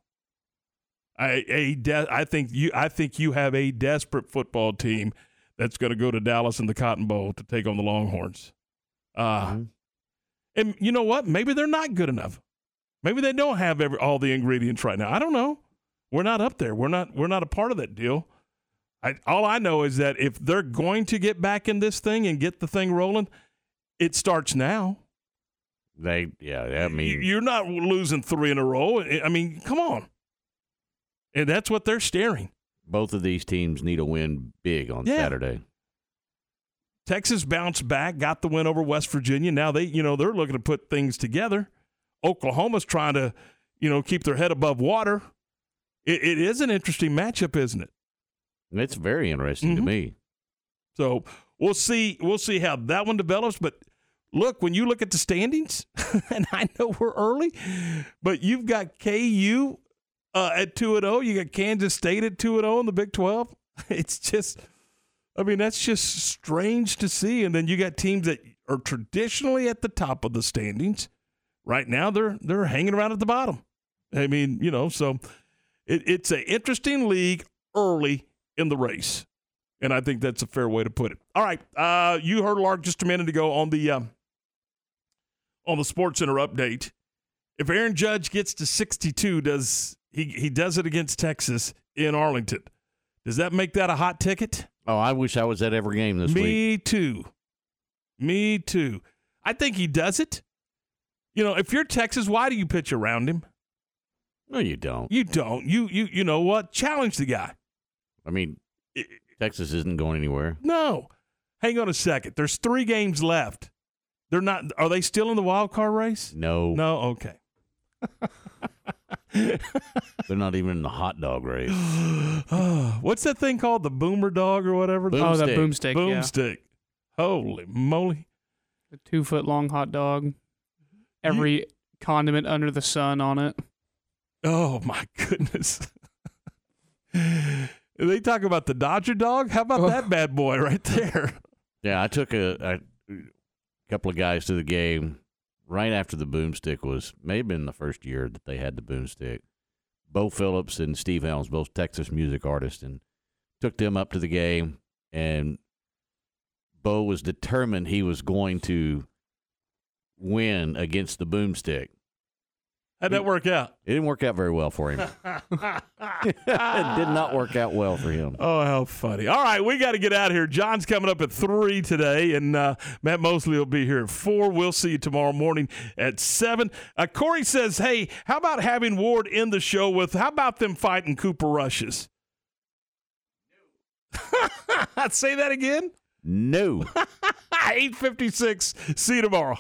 I a de- I think you I think you have a desperate football team that's going to go to Dallas in the Cotton Bowl to take on the Longhorns. Uh, Mm-hmm. And you know what? Maybe they're not good enough. Maybe they don't have every, all the ingredients right now. I don't know. We're not up there. We're not. We're not a part of that deal. I, all I know is that if they're going to get back in this thing and get the thing rolling, it starts now. They, yeah, I mean, You're not losing three in a row. I mean, come on. And that's what they're staring. both of these teams need a win big on Yeah. Saturday. Texas bounced back, got the win over West Virginia. Now they, you know, they're looking to put things together. Oklahoma's trying to, you know, keep their head above water. It, it is an interesting matchup, isn't it? It's very interesting to Mhm. me. So we'll see. We'll see how that one develops. But look, when you look at the standings, and I know we're early, but you've got KU uh, at two and zero. You got Kansas State at two and zero in the Big Twelve. It's just, I mean, that's just strange to see. And then you got teams that are traditionally at the top of the standings. Right now, they're they're hanging around at the bottom. I mean, you know, so it, it's an interesting league early in the race. And I think that's a fair way to put it. All right. Uh, you heard Lark just a minute ago on the um, on the Sports Center update. If Aaron Judge gets to 62, does he he does it against Texas in Arlington? Does that make that a hot ticket? Oh, I wish I was at every game this week. Me too. Me too. I think he does it. You know, if you're Texas, why do you pitch around him? No, you don't. You don't. You you you know what? Challenge the guy. I mean, Texas isn't going anywhere. No. Hang on a second. There's three games left. They're not. Are they still in the wild card race? No, No. Okay. they're not even in the hot dog race. What's that thing called? The boomer dog or whatever? Boom Oh, that stick. boomstick. yeah. Boomstick. Holy moly! A two foot long hot dog. Every condiment under the sun on it. Oh my goodness. They talk about the Dodger dog. How about that oh. bad boy right there? Yeah, I took a, a couple of guys to the game right after the boomstick was may have been the first year that they had the boomstick. Bo Phillips and Steve Helms, both Texas music artists, and took them up to the game. And Bo was determined he was going to win against the boomstick. How'd that work out? It didn't work out very well for him. it did not work out well for him. Oh, how funny. All right, we got to get out of here. John's coming up at 3 today, and uh, Matt Mosley will be here at 4. We'll see you tomorrow morning at 7. Uh, Corey says, hey, how about having Ward in the show with, how about them fighting Cooper Rushes? No. Say that again? No. 856. See you tomorrow.